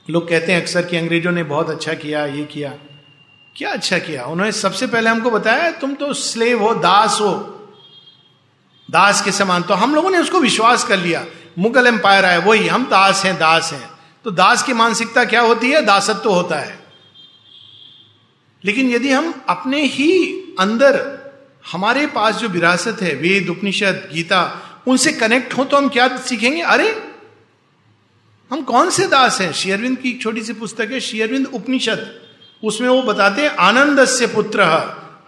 S1: लोग कहते हैं, अक्सर कि अंग्रेज़ों ने बहुत अच्छा किया, ये किया। क्या अच्छा किया? उन्होंने सबसे पहले हमको बताया, तुम तो स्लेव हो, दास हो। दास के समान तो हम लोगों ने उसको विश्वास कर लिया। मुगल एम्पायर आए वही, हम दास हैं दास हैं। तो दास की मानसिकता क्या होती है? दासत्व तो होता है। लेकिन यदि हम अपने ही अंदर हमारे पास जो विरासत है, वेद, उपनिषद, गीता, उनसे कनेक्ट हो तो हम क्या सीखेंगे? अरे, हम कौन से दास हैं? शेयरविंद की एक छोटी सी पुस्तक है शेयरविंद उपनिषद। उसमें वो बताते हैं आनंद से पुत्र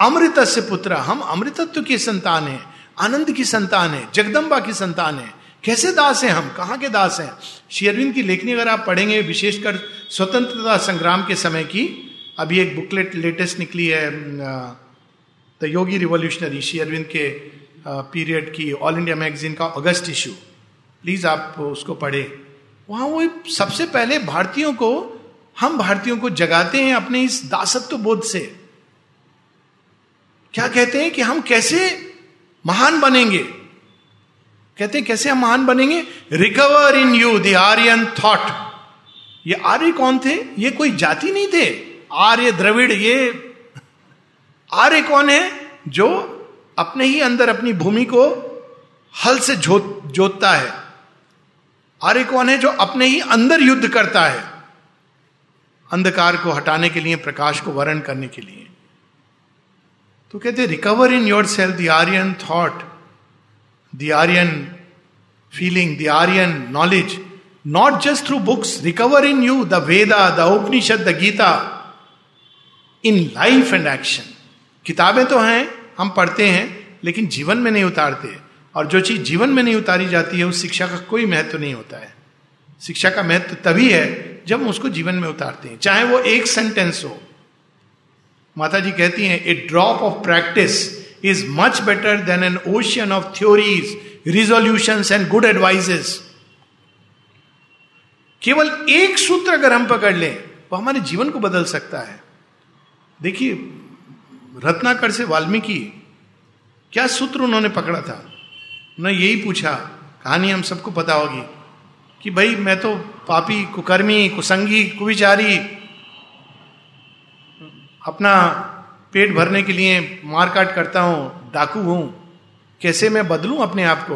S1: अमृत से पुत्र। हम अमृतत्व की संतान है, आनंद की संतान है, जगदम्बा की संतान है। कैसे दास हैं हम? कहाँ के दास हैं? शेयरविंद की लेखनी अगर आप पढ़ेंगे विशेषकर स्वतंत्रता संग्राम के समय की, अभी एक बुकलेट लेटेस्ट निकली है द योगी रिवोल्यूशनरी शेयरविंद के पीरियड की ऑल इंडिया मैगजीन का अगस्त इशू प्लीज़ आप उसको पढ़े। वहाँ वो सबसे पहले भारतीयों को, हम भारतीयों को जगाते हैं अपने इस दासत्व बोध से। क्या कहते हैं कि हम कैसे महान बनेंगे? कहते हैं, कैसे हम महान बनेंगे? Recover in you the Aryan thought ये आर्य कौन थे? ये कोई जाति नहीं थे। आर्य द्रविड़, ये आर्य कौन है? जो अपने ही अंदर अपनी भूमि को हल से जोत जोतता है। आर्य कौन है? जो अपने ही अंदर युद्ध करता है। अंधकार को हटाने के लिए, प्रकाश को वर्ण करने के लिए। तो कहते recover in yourself the Aryan thought the Aryan feeling the Aryan knowledge not just through books recover in you the Veda the Upanishad the Gita in life and action किताबें तो हैं, हम पढ़ते हैं, लेकिन जीवन में नहीं उतारते। और जो चीज़ जीवन में नहीं उतारी जाती है, उस शिक्षा का कोई महत्व नहीं होता है। शिक्षा का महत्व तभी है, जब हम उसको जीवन में उतारते हैं। चाहे वो एक सेंटेंस हो। माता जी कहती हैं a drop of practice is much better than an ocean of theories resolution and good advices केवल एक सूत्र अगर हम पकड़ लें, वो हमारे जीवन को बदल सकता है। देखिए, रत्नाकर से वाल्मीकि, क्या सूत्र उन्होंने पकड़ा था? उन्होंने यही पूछा, कहानी हम सबको पता होगी, कि भाई, मैं तो पापी, कुकर्मी, कुसंगी, कुविचारी, अपना पेट भरने के लिए मारकाट करता हूँ, डाकू हूँ, कैसे मैं बदलूं अपने आप को?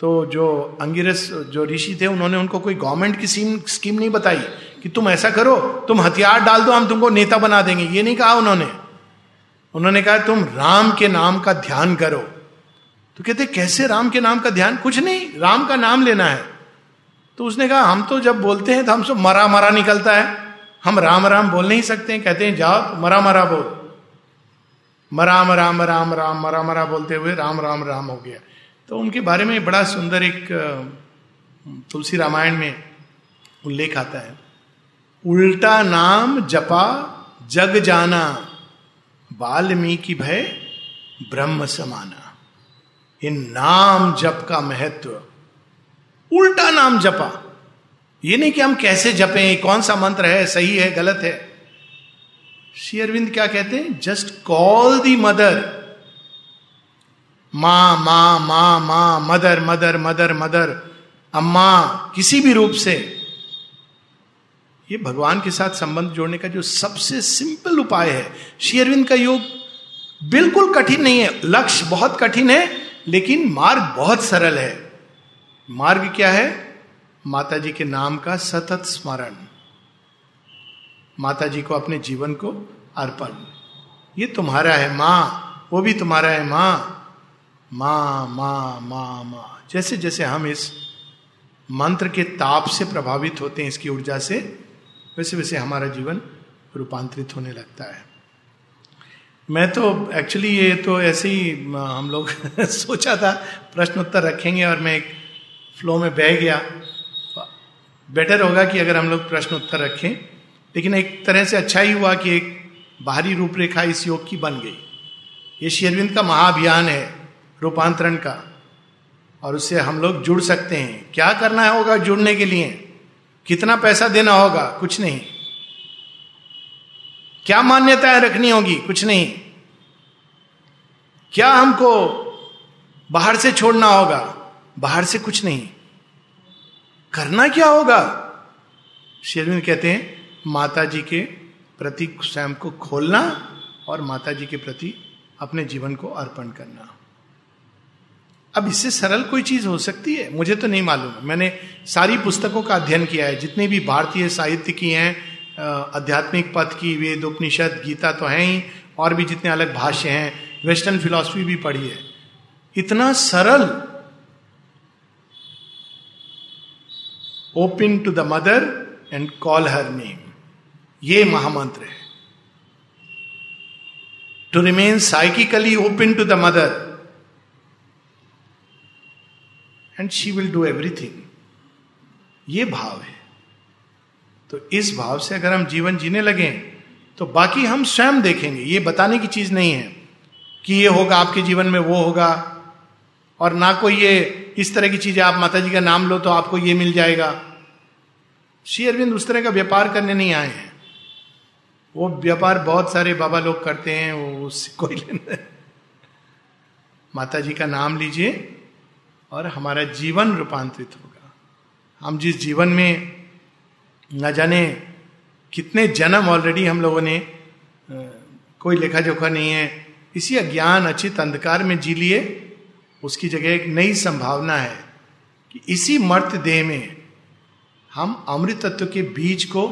S1: तो जो अंगिरस, जो ऋषि थे, उन्होंने उनको कोई गवर्नमेंट की स्कीम स्कीम नहीं बताई कि तुम ऐसा करो, तुम हथियार डाल दो, हम तुमको नेता बना देंगे। ये नहीं कहा उन्होंने। उन्होंने कहा, तुम राम के नाम का ध्यान करो। तो कहते, कैसे राम के नाम का ध्यान? कुछ नहीं, राम का नाम लेना है। तो उसने कहा, हम तो जब बोलते हैं तो हम सब मरा मरा निकलता है। हम राम राम बोल नहीं सकते हैं कहते हैं, जाओ तो मरा मरा बोल. मराम राम राम राम मरा मरा बोलते हुए राम राम राम हो गया। तो उनके बारे में बड़ा सुंदर एक तुलसी रामायण में उल्लेख आता है। उल्टा नाम जपा, जग जाना, वाल्मीकि भय, ब्रह्म समाना। इन नाम जप का महत्व। उल्टा नाम जपा। ये नहीं कि हम कैसे जपें, कौन सा मंत्र है, सही है, गलत है। श्री अरविंद क्या कहते हैं? जस्ट कॉल दी मदर माँ माँ माँ माँ, मदर मदर मदर मदर, अम्मा, किसी भी रूप से। ये भगवान के साथ संबंध जोड़ने का जो सबसे सिंपल उपाय है। शेयरविंद का योग बिल्कुल कठिन नहीं है। लक्ष्य बहुत कठिन है, लेकिन मार्ग बहुत सरल है। मार्ग क्या है? माता जी के नाम का सतत स्मरण। माता जी को अपने जीवन को अर्पण। ये तुम्हारा है माँ, वो भी तुम्हारा है माँ। माँ माँ माँ माँ। जैसे जैसे हम इस मंत्र के ताप से प्रभावित होते हैं, इसकी ऊर्जा से, वैसे वैसे हमारा जीवन रूपांतरित होने लगता है। मैं तो एक्चुअली ये तो ऐसे ही, हम लोग सोचा था प्रश्न उत्तर रखेंगे और मैं एक फ्लो में बह गया। बेटर होगा कि अगर हम लोग प्रश्न उत्तर रखें। लेकिन एक तरह से अच्छा ही हुआ कि एक बाहरी रूपरेखा इस योग की बन गई। ये शेरविंद का महाअभियान है, रूपांतरण का। और उससे हम लोग जुड़ सकते हैं। क्या करना होगा जुड़ने के लिए? कितना पैसा देना होगा? कुछ नहीं। क्या मान्यताएँ रखनी होगी? कुछ नहीं। क्या हमको बाहर से छोड़ना होगा? बाहर से कुछ नहीं। करना क्या होगा? शेरविंद कहते हैं माता जी के प्रति स्वयं को खोलना और माता जी के प्रति अपने जीवन को अर्पण करना। अब इससे सरल कोई चीज़ हो सकती है? मुझे तो नहीं मालूम। मैंने सारी पुस्तकों का अध्ययन किया है। जितने भी भारतीय साहित्य की हैं आध्यात्मिक पथ की वेद उपनिषद गीता तो हैं ही, और भी जितने अलग भाष्य हैं, वेस्टर्न फिलॉसफी भी पढ़ी है। इतना सरल open to the mother and call her name ये महामंत्र है। To remain psychically open to the mother and she will do everything ये भाव है। तो इस भाव से अगर हम जीवन जीने लगे तो बाकी हम स्वयं देखेंगे। ये बताने की चीज़ नहीं है कि ये होगा, आपके जीवन में वो होगा। और ना कोई ये इस तरह की चीज़ें, आप माता जी का नाम लो तो आपको ये मिल जाएगा। श्री अरविंद उस तरह का व्यापार करने नहीं आए हैं। वो व्यापार बहुत सारे बाबा लोग करते हैं, वो उससे कोई लेना माता जी का नाम लीजिए और हमारा जीवन रूपांतरित होगा। हम जिस जीवन में न जाने कितने जन्म ऑलरेडी हम लोगों ने कोई लेखा जोखा नहीं है, इसी अज्ञान, अचित अंधकार में जी लिए, उसकी जगह एक नई संभावना है कि इसी मर्त देह में हम अमृत तत्व के बीज को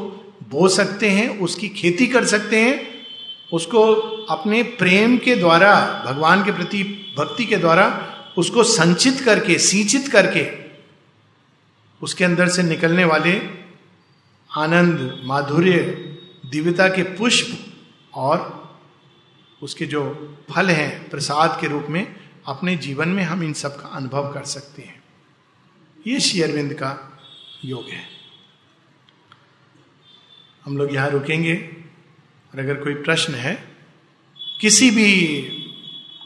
S1: बो सकते हैं, उसकी खेती कर सकते हैं, उसको अपने प्रेम के द्वारा, भगवान के प्रति भक्ति के द्वारा, उसको संचित करके, सिंचित करके, उसके अंदर से निकलने वाले आनंद, माधुर्य, दिव्यता के पुष्प और उसके जो फल हैं, प्रसाद के रूप में अपने जीवन में हम इन सब का अनुभव कर सकते हैं। ये शेयरविंद का योग है। हम लोग यहाँ रुकेंगे और अगर कोई प्रश्न है, किसी भी,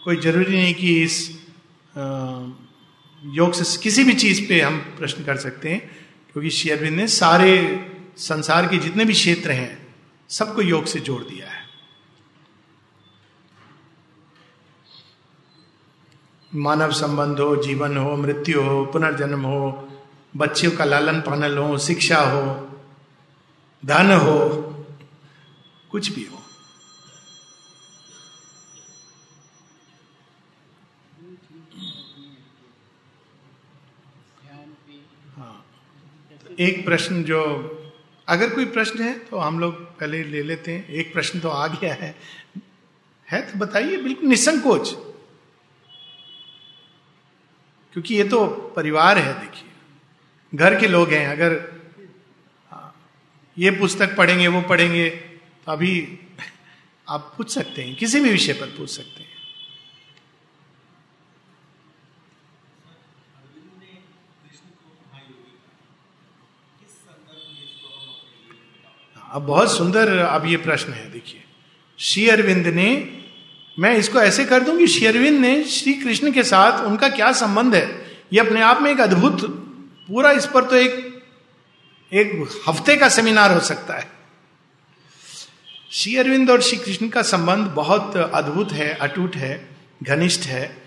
S1: कोई ज़रूरी नहीं कि इस योग से किसी भी चीज़ पे हम प्रश्न कर सकते हैं, क्योंकि शेयरविंद ने सारे संसार के जितने भी क्षेत्र हैं, सबको योग से जोड़ दिया है। मानव संबंध हो, जीवन हो, मृत्यु हो, पुनर्जन्म हो बच्चों का लालन पालन हो, शिक्षा हो धन हो, कुछ भी हो। हाँ एक प्रश्न जो, अगर कोई प्रश्न है तो हम लोग पहले ले लेते हैं। एक प्रश्न तो आ गया है। है तो बताइए, बिल्कुल निसंकोच। क्योंकि ये तो परिवार है, देखिए। घर के लोग हैं, अगर ये पुस्तक पढ़ेंगे, वो पढ़ेंगे तो अभी आप पूछ सकते हैं, किसी भी विषय पर पूछ सकते हैं। अब बहुत सुंदर अब ये प्रश्न है, देखिए। श्री अरविंद ने, मैं इसको ऐसे कर दूँ कि श्री अरविंद ने श्री कृष्ण के साथ उनका क्या संबंध है? ये अपने आप में एक अद्भुत, पूरा इस पर तो एक एक हफ़्ते का सेमिनार हो सकता है। श्री अरविंद और श्री कृष्ण का संबंध बहुत अद्भुत है, अटूट है, घनिष्ठ है।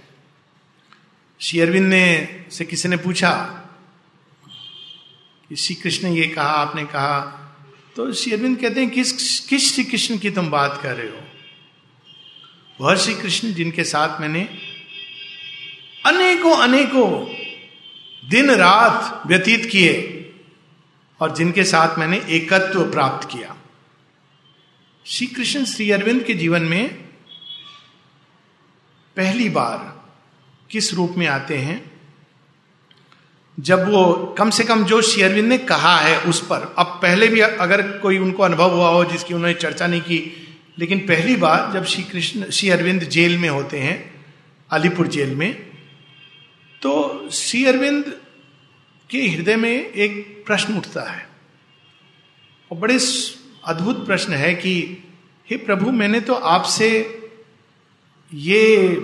S1: श्री अरविंद ने से किसी ने पूछा कि श्री कृष्ण ये कहा, आपने कहा तो श्री अरविंद कहते हैं, किस किस श्री कृष्ण की तुम बात कर रहे हो? वह श्री कृष्ण जिनके साथ मैंने अनेकों अनेकों दिन रात व्यतीत किए और जिनके साथ मैंने एकत्व प्राप्त किया। श्री कृष्ण श्री अरविंद के जीवन में पहली बार किस रूप में आते हैं? जब वो कम से कम जो श्री अरविंद ने कहा है उस पर, अब पहले भी अगर कोई उनको अनुभव हुआ हो जिसकी उन्होंने चर्चा नहीं की, लेकिन पहली बार जब श्री कृष्ण श्री अरविंद जेल में होते हैं, अलीपुर जेल में तो श्री अरविंद के हृदय में एक प्रश्न उठता है। और बड़े अद्भुत प्रश्न है कि, हे प्रभु, मैंने तो आपसे ये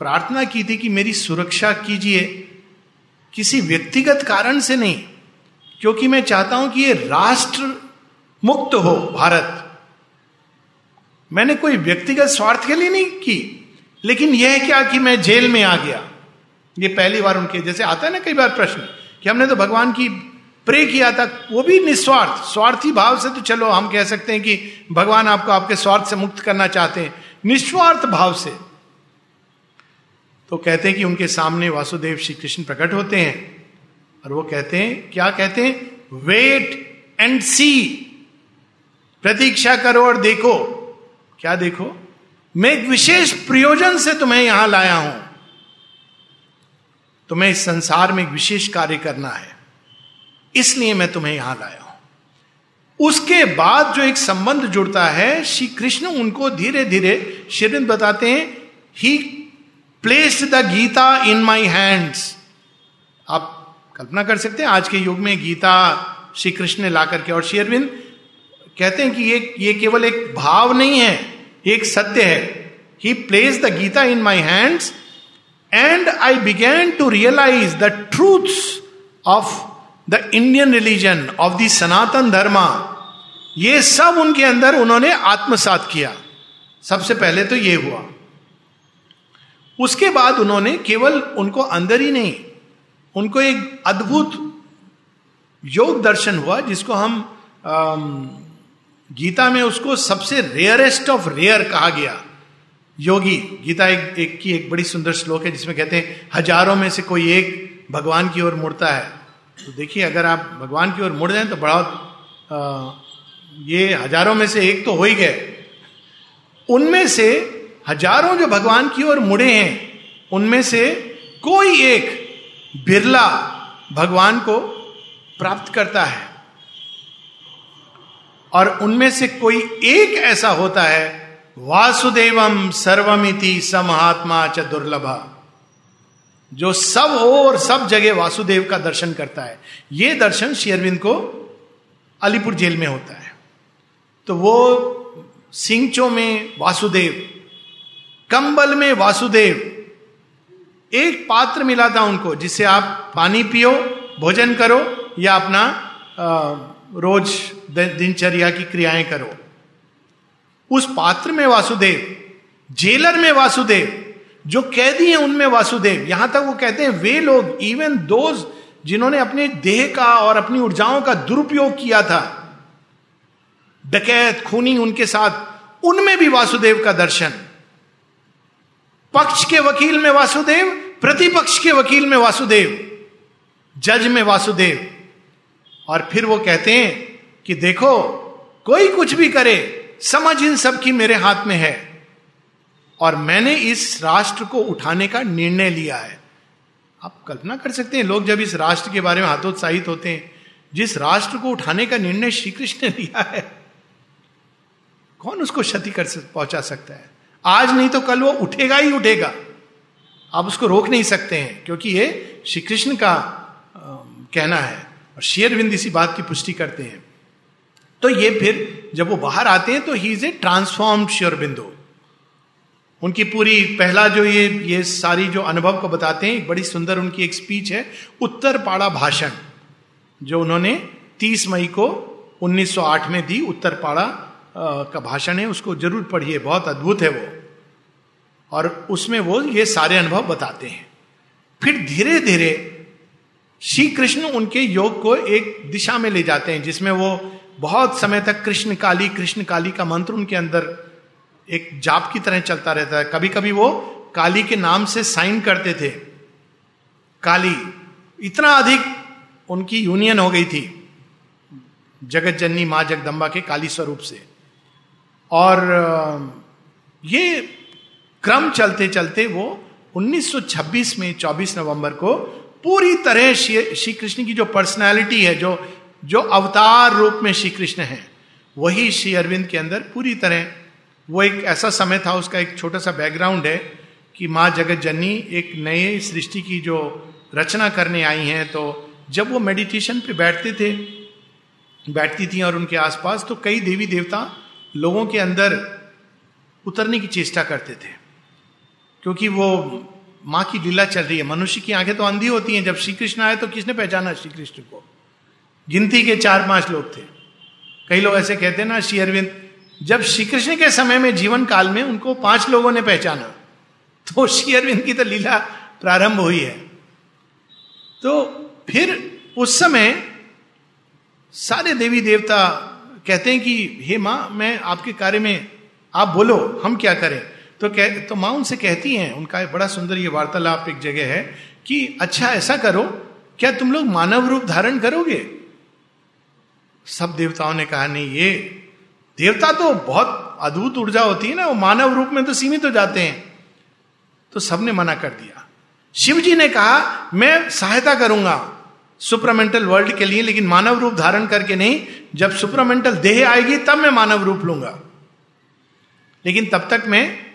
S1: प्रार्थना की थी कि मेरी सुरक्षा कीजिए। किसी व्यक्तिगत कारण से नहीं, क्योंकि मैं चाहता हूँ कि ये राष्ट्र मुक्त हो, भारत। मैंने कोई व्यक्तिगत स्वार्थ के लिए नहीं की, लेकिन यह क्या कि मैं जेल में आ गया? ये पहली बार उनके, जैसे आता है ना कई बार प्रश्न, कि हमने तो भगवान की प्रे किया था, वो भी निस्वार्थ, स्वार्थी भाव से तो चलो, हम कह सकते हैं कि भगवान आपको आपके स्वार्थ से मुक्त करना चाहते हैं, निस्वार्थ भाव से। तो कहते हैं कि उनके सामने वासुदेव श्री कृष्ण प्रकट होते हैं, और वो कहते हैं, क्या कहते हैं? वेट एंड सी प्रतीक्षा करो और देखो। क्या देखो? मैं एक विशेष प्रयोजन से तुम्हें यहाँ लाया हूँ। तुम्हें इस संसार में एक विशेष कार्य करना है। इसलिए मैं तुम्हें यहाँ लाया हूँ। उसके बाद जो एक संबंध जुड़ता है, श्री कृष्ण उनको धीरे धीरे शिरिंद बताते हैं he placed the Gita in my hands आप कल्पना कर सकते हैं, आज के युग में गीता श्री कृष्ण ने ला करके, और शेरविंद कहते हैं कि ये ये केवल एक भाव नहीं है एक सत्य है। He place the Gita in my hands and I begin to realise the truths of the Indian religion of the Sanatan Dharma ये सब उनके अंदर उन्होंने आत्मसात किया। सबसे पहले तो ये हुआ। उसके बाद उन्होंने केवल उनको अंदर ही नहीं, उनको एक अद्भुत योग दर्शन हुआ, जिसको हम गीता में उसको सबसे रेयरेस्ट ऑफ़ रेयर कहा गया। योगी गीता एक, एक की एक बड़ी सुंदर श्लोक है जिसमें कहते हैं हज़ारों में से कोई एक भगवान की ओर मुड़ता है। तो देखिए अगर आप भगवान की ओर मुड़ जाए तो बड़ा आ, ये हज़ारों में से एक तो हो ही गए। उनमें से हज़ारों जो भगवान की ओर मुड़े हैं उनमें से कोई एक बिरला भगवान को प्राप्त करता है। और उनमें से कोई एक ऐसा होता है वासुदेवम सर्वमिति समहात्मा च दुर्लभा। जो सब हो और सब जगह वासुदेव का दर्शन करता है, ये दर्शन शेयरविंद को अलीपुर जेल में होता है। तो वो सिंचो में वासुदेव, कंबल में वासुदेव, एक पात्र मिला था उनको, जिससे आप पानी पियो, भोजन करो, या अपना रोज दिनचर्या की क्रियाएँ करो। उस पात्र में वासुदेव, जेलर में वासुदेव, जो कैदी हैं उनमें वासुदेव। यहाँ तक वो कहते हैं, वे लोग इवन दोज जिन्होंने अपने देह का और अपनी ऊर्जाओं का दुरुपयोग किया था, डकैत, खूनी उनके साथ, उनमें भी वासुदेव का दर्शन। पक्ष के वकील में वासुदेव, प्रतिपक्ष के वकील में वासुदेव, जज में वासुदेव। और फिर वो कहते हैं कि देखो, कोई कुछ भी करे समझ इन सब की मेरे हाथ में है। और मैंने इस राष्ट्र को उठाने का निर्णय लिया है। आप कल्पना कर सकते हैं लोग जब इस राष्ट्र के बारे में हाथोत्साहित होते हैं जिस राष्ट्र को उठाने का निर्णय श्री कृष्ण ने लिया है कौन उसको क्षति कर पहुँचा सकता है? आज नहीं तो कल वो उठेगा ही उठेगा। आप उसको रोक नहीं सकते हैं क्योंकि ये श्री कृष्ण का आ, कहना है। और शेयरविंद इसी बात की पुष्टि करते हैं। तो ये फिर जब वो बाहर आते हैं तो ही इज़ ए ट्रांसफॉर्म श्योर बिंदु उनकी पूरी, पहला जो ये ये सारी जो अनुभव को बताते हैं बड़ी सुंदर उनकी एक स्पीच है, उत्तर पाड़ा भाषण, जो उन्होंने 30 मई को 1908 में दी, उत्तर पाड़ा का भाषण है, उसको ज़रूर पढ़िए, बहुत अद्भुत है वो। और उसमें वो ये सारे अनुभव बताते हैं। फिर धीरे धीरे श्री कृष्ण उनके योग को एक दिशा में ले जाते हैं, जिसमें वो बहुत समय तक कृष्ण काली कृष्ण काली का मंत्र उनके अंदर एक जाप की तरह चलता रहता है। कभी कभी वो काली के नाम से साइन करते थे। काली, इतना अधिक उनकी यूनियन हो गई थी। जगत जननी माँ जगदम्बा के काली स्वरूप से। और ये क्रम चलते चलते वो 1926 में 24 नवंबर को पूरी तरह श्री कृष्ण की जो पर्सनालिटी है, जो जो अवतार रूप में श्री कृष्ण है, वही श्री अरविंद के अंदर पूरी तरह, वो एक ऐसा समय था, उसका एक छोटा सा बैकग्राउंड है कि माँ जगत जननी एक नए सृष्टि की जो रचना करने आई हैं तो जब वो मेडिटेशन पे बैठते थे, बैठती थी और उनके आसपास तो कई देवी देवता लोगों के अंदर उतरने की चेष्टा करते थे। क्योंकि वो माँ की लीला चल रही है, मनुष्य की आँखें तो अंधी होती हैं, जब श्री कृष्ण आए तो किसने पहचाना श्री कृष्ण को? गिनती के चार पाँच लोग थे। कई लोग ऐसे कहते ना, श्री अरविंद, जब श्री कृष्ण के समय में जीवन काल में उनको पाँच लोगों ने पहचाना तो श्री अरविंद की तो लीला प्रारंभ हुई है। तो फिर उस समय सारे देवी देवता कहते हैं कि, हे माँ, मैं आपके कार्य में, आप बोलो, हम क्या करें? तो कह तो माँ उनसे कहती हैं, उनका बड़ा सुंदर ये वार्तालाप एक जगह है कि अच्छा ऐसा करो, क्या तुम लोग मानव रूप धारण करोगे? सब देवताओं ने कहा, नहीं, ये देवता तो बहुत अद्भुत ऊर्जा होती है ना, वो मानव रूप में तो सीमित हो जाते हैं। तो सबने मना कर दिया। शिव जी ने कहा, मैं सहायता करूँगा सुपरामेंटल वर्ल्ड के लिए, लेकिन मानव रूप धारण करके नहीं, जब सुपरामेंटल देह आएगी, तब मैं मानव रूप लूँगा। लेकिन तब तक मैं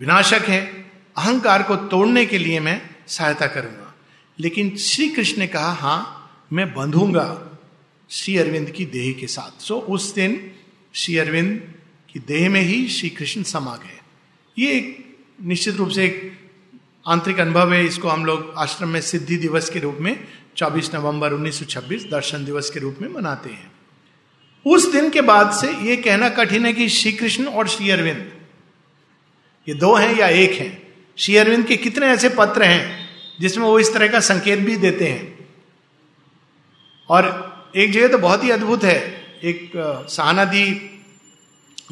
S1: विनाशक है, अहंकार को तोड़ने के लिए मैं सहायता करूँगा। लेकिन श्री कृष्ण ने कहा, हाँ, मैं बंधूँगा। श्री अरविंद की देह के साथ। सो so, उस दिन श्री अरविंद की देह में ही श्री कृष्ण समा गए। ये एक निश्चित रूप से एक आंतरिक अनुभव है। इसको हम लोग आश्रम में सिद्धि दिवस के रूप में 24 नवंबर 1926 दर्शन दिवस के रूप में मनाते हैं। उस दिन के बाद से यह कहना कठिन है कि श्री कृष्ण और श्री अरविंद ये दो हैं या एक हैं? श्री अरविंद के कितने ऐसे पत्र हैं जिसमें वो इस तरह का संकेत भी देते हैं? और एक जगह तो बहुत ही अद्भुत है। एक सहाना दी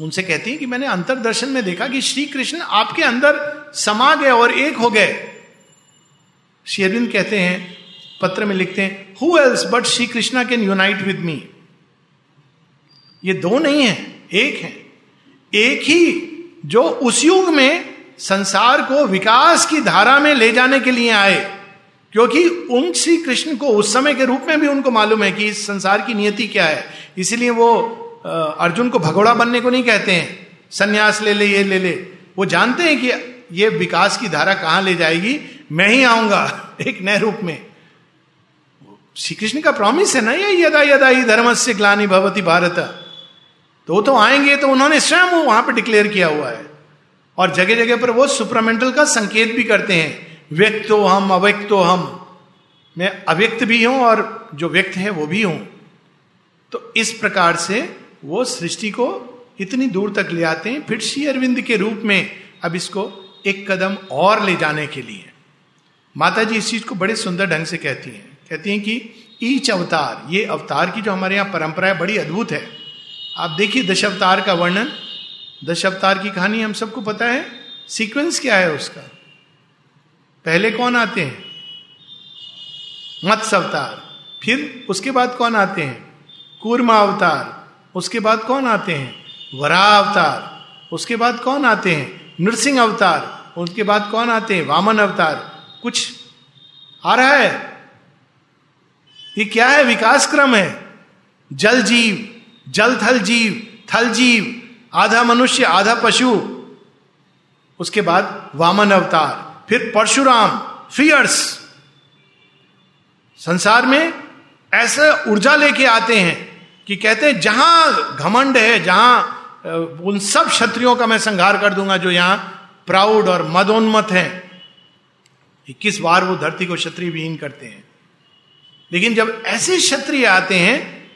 S1: उनसे कहती है कि मैंने अंतरदर्शन में देखा कि श्री कृष्ण आपके अंदर समा गए और एक हो गए। श्री अरविंद कहते हैं, पत्र में लिखते हैं who else but Shri Krishna can unite with me ये दो नहीं है, एक है। एक ही जो उस युग में संसार को विकास की धारा में ले जाने के लिए आए। क्योंकि उन श्री कृष्ण को उस समय के रूप में भी उनको मालूम है कि इस संसार की नियति क्या है। इसीलिए वो अर्जुन को भगोड़ा बनने को नहीं कहते हैं। संन्यास ले ले, ये ले ले। वो जानते हैं कि ये विकास की धारा कहाँ ले जाएगी। मैं ही आऊँगा एक नए रूप में। श्री कृष्ण का प्रॉमिस है ना ये, यदा यदा ही धर्म से ग्लानी भवती भारत। तो वो तो आएँगे तो उन्होंने स्वयं वहाँ पर डिक्लेयर किया हुआ है। और जगह जगह पर वो सुपरामेंटल का संकेत भी करते हैं। व्यक्त हम, अव्यक्त हम। मैं अव्यक्त भी हूँ और जो व्यक्त है वो भी हूँ। तो इस प्रकार से वो सृष्टि को इतनी दूर तक ले आते हैं, फिर श्री अरविंद के रूप में अब इसको एक कदम और ले जाने के लिए। माता जी इस चीज़ को बड़े सुंदर ढंग से कहती हैं। कहती हैं कि ईच अवतार, ये अवतार की जो हमारे यहाँ परंपरा है, बड़ी अद्भुत है। आप देखिए दशावतार का वर्णन, दशावतार की कहानी हम सबको पता है, सीक्वेंस क्या है उसका? पहले कौन आते हैं? मत्स्य अवतार। फिर उसके बाद कौन आते हैं? कूर्मा अवतार। उसके बाद कौन आते हैं? वरा अवतार। उसके बाद कौन आते हैं? नृसिंह अवतार। उसके बाद कौन आते हैं? वामन अवतार। कुछ आ रहा है? ये क्या है? विकास क्रम है। जल जीव, जल थल जीव थल जीव, आधा मनुष्य, आधा पशु। उसके बाद वामन अवतार। फिर परशुराम फियर्स संसार में ऐसे ऊर्जा लेके आते हैं कि कहते हैं, जहाँ घमंड है, जहाँ उन सब क्षत्रियों का मैं संहार कर दूँगा जो यहाँ प्राउड और मदोन्मत है। इक्कीस बार वो धरती को क्षत्रिय विहीन करते हैं। लेकिन जब ऐसे क्षत्रिय आते हैं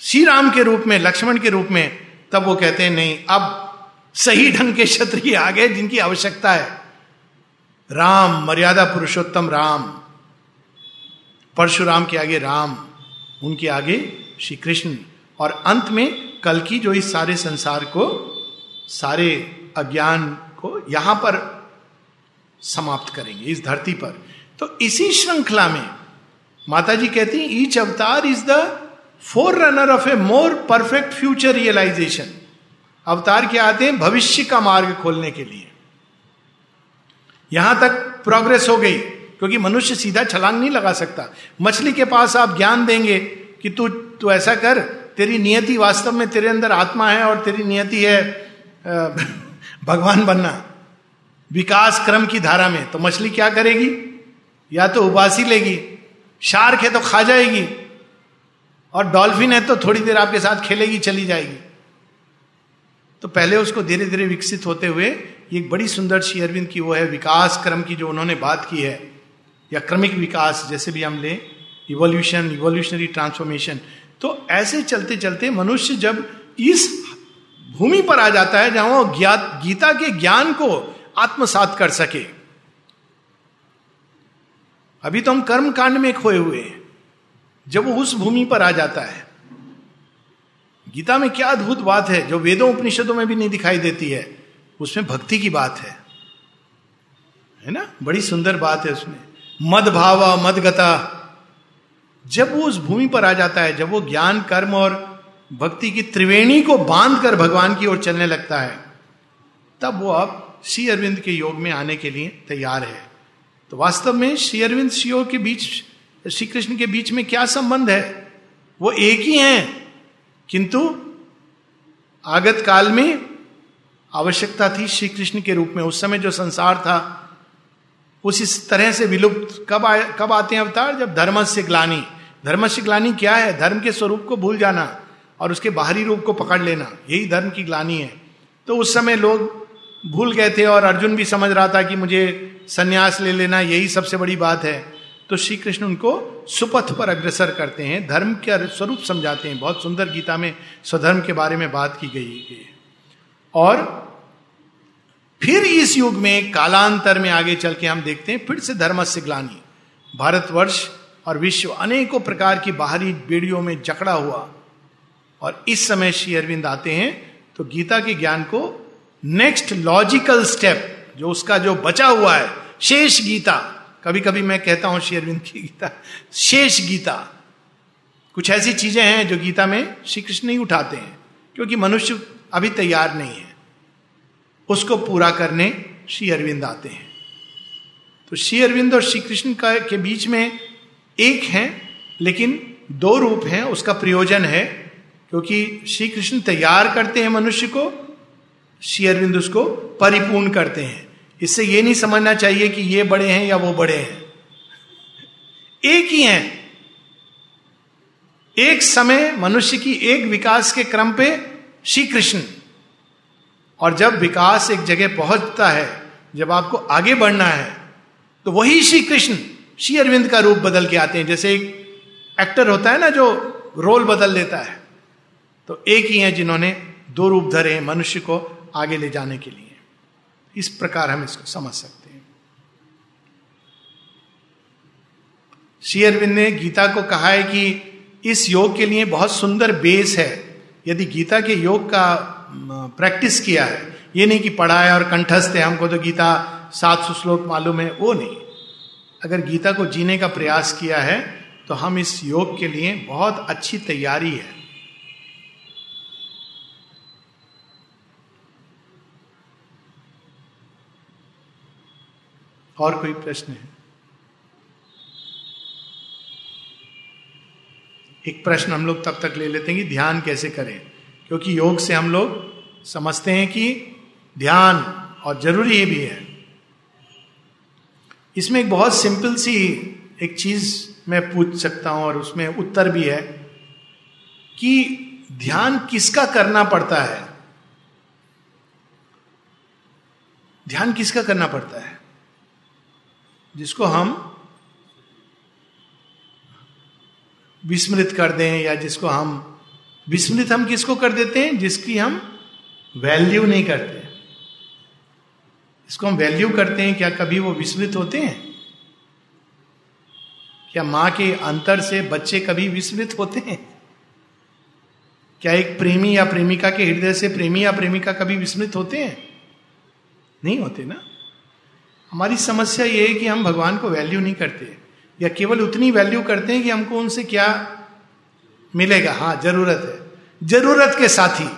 S1: श्री राम के रूप में, लक्ष्मण के रूप में, तब वो कहते हैं, नहीं, अब सही ढंग के क्षत्रिय आ गए जिनकी आवश्यकता है। राम, मर्यादा पुरुषोत्तम राम, परशुराम के आगे राम, उनके आगे श्री कृष्ण और अंत में कल की जो इस सारे संसार को, सारे अज्ञान को यहाँ पर समाप्त करेंगे, इस धरती पर। तो इसी श्रृंखला में माता जी कहती each avatar is the forerunner of a more perfect future realisation. अवतार क्या आते हैं? भविष्य का मार्ग खोलने के लिए। यहाँ तक प्रोग्रेस हो गई, क्योंकि मनुष्य सीधा छलांग नहीं लगा सकता। मछली के पास आप ज्ञान देंगे कि तू तू ऐसा कर, तेरी नियति वास्तव में तेरे अंदर आत्मा है और तेरी नियति है भगवान बनना। विकास क्रम की धारा में। तो मछली क्या करेगी? या तो उबासी लेगी। शार्क है तो खा जाएगी। और डॉल्फिन है तो थोड़ी देर आपके साथ खेलेगी, चली जाएगी। तो पहले उसको धीरे धीरे विकसित होते हुए एक बड़ी सुंदर सी अरविंद की वो है, विकास क्रम की जो उन्होंने बात की है, या क्रमिक विकास, जैसे भी हम लें इवोल्यूशन इवोल्यूशनरी ट्रांसफॉर्मेशन तो ऐसे चलते चलते मनुष्य जब इस भूमि पर आ जाता है जहाँ वो ज्ञात, गीता के ज्ञान को आत्मसात कर सके। अभी तो हम कर्म कांड में खोए हुए हैं, जब वो उस भूमि पर आ जाता है। गीता में क्या अद्भुत बात है, जो वेदों, उपनिषदों में भी नहीं दिखाई देती है। उसमें भक्ति की बात है। है ना? बड़ी सुंदर बात है उसमें। मद भावा, मद गता। जब वो उस भूमि पर आ जाता है, जब वो ज्ञान, कर्म और भक्ति की त्रिवेणी को बाँध कर भगवान की ओर चलने लगता है, तब वो अब श्री अरविंद के योग में आने के लिए तैयार है। तो वास्तव में श्री अरविंद श्री के बीच, श्री कृष्ण के बीच में क्या संबंध है? वो एक ही हैं, किंतु आगत काल में आवश्यकता थी श्री कृष्ण के रूप में। उस समय जो संसार था, उस इस तरह से विलुप्त। कब आए, कब आते हैं अवतार? जब धर्म से ग्लानी। धर्म से ग्लानी क्या है? धर्म के स्वरूप को भूल जाना और उसके बाहरी रूप को पकड़ लेना। यही धर्म की ग्लानी है। तो उस समय लोग भूल गए थे और अर्जुन भी समझ रहा था कि मुझे संन्यास ले लेना यही सबसे बड़ी बात है। तो श्री कृष्ण उनको सुपथ पर अग्रसर करते हैं। धर्म के स्वरूप समझाते हैं। बहुत सुंदर गीता में स्वधर्म के बारे में बात की गई है। और फिर इस युग में कालांतर में आगे चल के हम देखते हैं, फिर से धर्म से ग्लानी भारतवर्ष और विश्व अनेकों प्रकार की बाहरी बेड़ियों में जकड़ा हुआ। और इस समय श्री अरविंद आते हैं तो गीता के ज्ञान को नेक्स्ट लॉजिकल स्टेप जो उसका जो बचा हुआ है, शेष गीता। कभी कभी मैं कहता हूँ श्री अरविंद की गीता, शेष गीता। कुछ ऐसी चीज़ें हैं जो गीता में श्री कृष्ण नहीं उठाते हैं, क्योंकि मनुष्य अभी तैयार नहीं है। उसको पूरा करने श्री अरविंद आते हैं। तो श्री अरविंद और श्री कृष्ण का के बीच में एक है, लेकिन दो रूप हैं। उसका प्रयोजन है, क्योंकि श्री कृष्ण तैयार करते हैं मनुष्य को, श्री अरविंद उसको परिपूर्ण करते हैं। इससे ये नहीं समझना चाहिए कि ये बड़े हैं या वो बड़े हैं। एक ही हैं। एक समय मनुष्य की एक विकास के क्रम पे श्री कृष्ण। और जब विकास एक जगह पहुँचता है, जब आपको आगे बढ़ना है तो वही श्री कृष्ण श्री अरविंद का रूप बदल के आते हैं। जैसे एक एक्टर होता है ना जो रोल बदल लेता है। तो एक ही है जिन्होंने दो रूप धरे हैं मनुष्य को आगे ले जाने के लिए। इस प्रकार हम इसको समझ सकते हैं। श्री अरविंद ने गीता को कहा है कि इस योग के लिए बहुत सुंदर बेस है। यदि गीता के योग का प्रैक्टिस किया है, ये नहीं कि पढ़ा है और कंठस्थ है, हमको तो गीता सात सौ श्लोक मालूम है, वो नहीं। अगर गीता को जीने का प्रयास किया है तो हम इस योग के लिए बहुत अच्छी तैयारी है। और कोई प्रश्न है? एक प्रश्न हम लोग तब तक ले लेते हैं कि ध्यान कैसे करें? क्योंकि योग से हम लोग समझते हैं कि ध्यान और ज़रूरी भी है। इसमें एक बहुत सिंपल सी एक चीज़ मैं पूछ सकता हूँ और उसमें उत्तर भी है कि ध्यान किसका करना पड़ता है? ध्यान किसका करना पड़ता है? जिसको हम विस्मृत कर दें या जिसको हम, विस्मृत हम किसको कर देते हैं? जिसकी हम वैल्यू नहीं करते। इसको हम वैल्यू करते हैं, क्या कभी वो विस्मृत होते हैं? क्या माँ के अंतर से बच्चे कभी विस्मृत होते हैं? क्या एक प्रेमी या प्रेमिका के हृदय से प्रेमी या प्रेमिका कभी विस्मृत होते हैं? नहीं होते ना? हमारी समस्या ये है कि हम भगवान को वैल्यू नहीं करते। या केवल उतनी वैल्यू करते हैं कि हमको उनसे क्या मिलेगा? हाँ ज़रूरत है। ज़रूरत के साथ। ही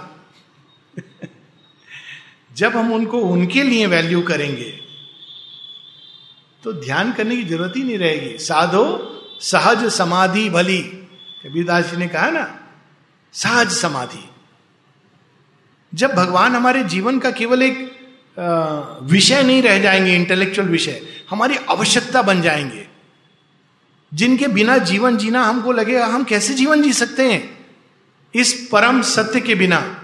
S1: जब हम उनको, उनके लिए वैल्यू करेंगे तो ध्यान करने की ज़रूरत ही नहीं रहेगी। साधो सहज समाधि भली। कबीरदास जी ने कहा ना, सहज समाधि। जब भगवान हमारे जीवन का केवल एक विषय नहीं रह जाएँगे इंटेलेक्चुअल विषय, हमारी आवश्यकता बन जाएँगे। जिनके बिना जीवन जीना हमको लगेगा हम कैसे जीवन जी सकते हैं? इस परम सत्य के बिना।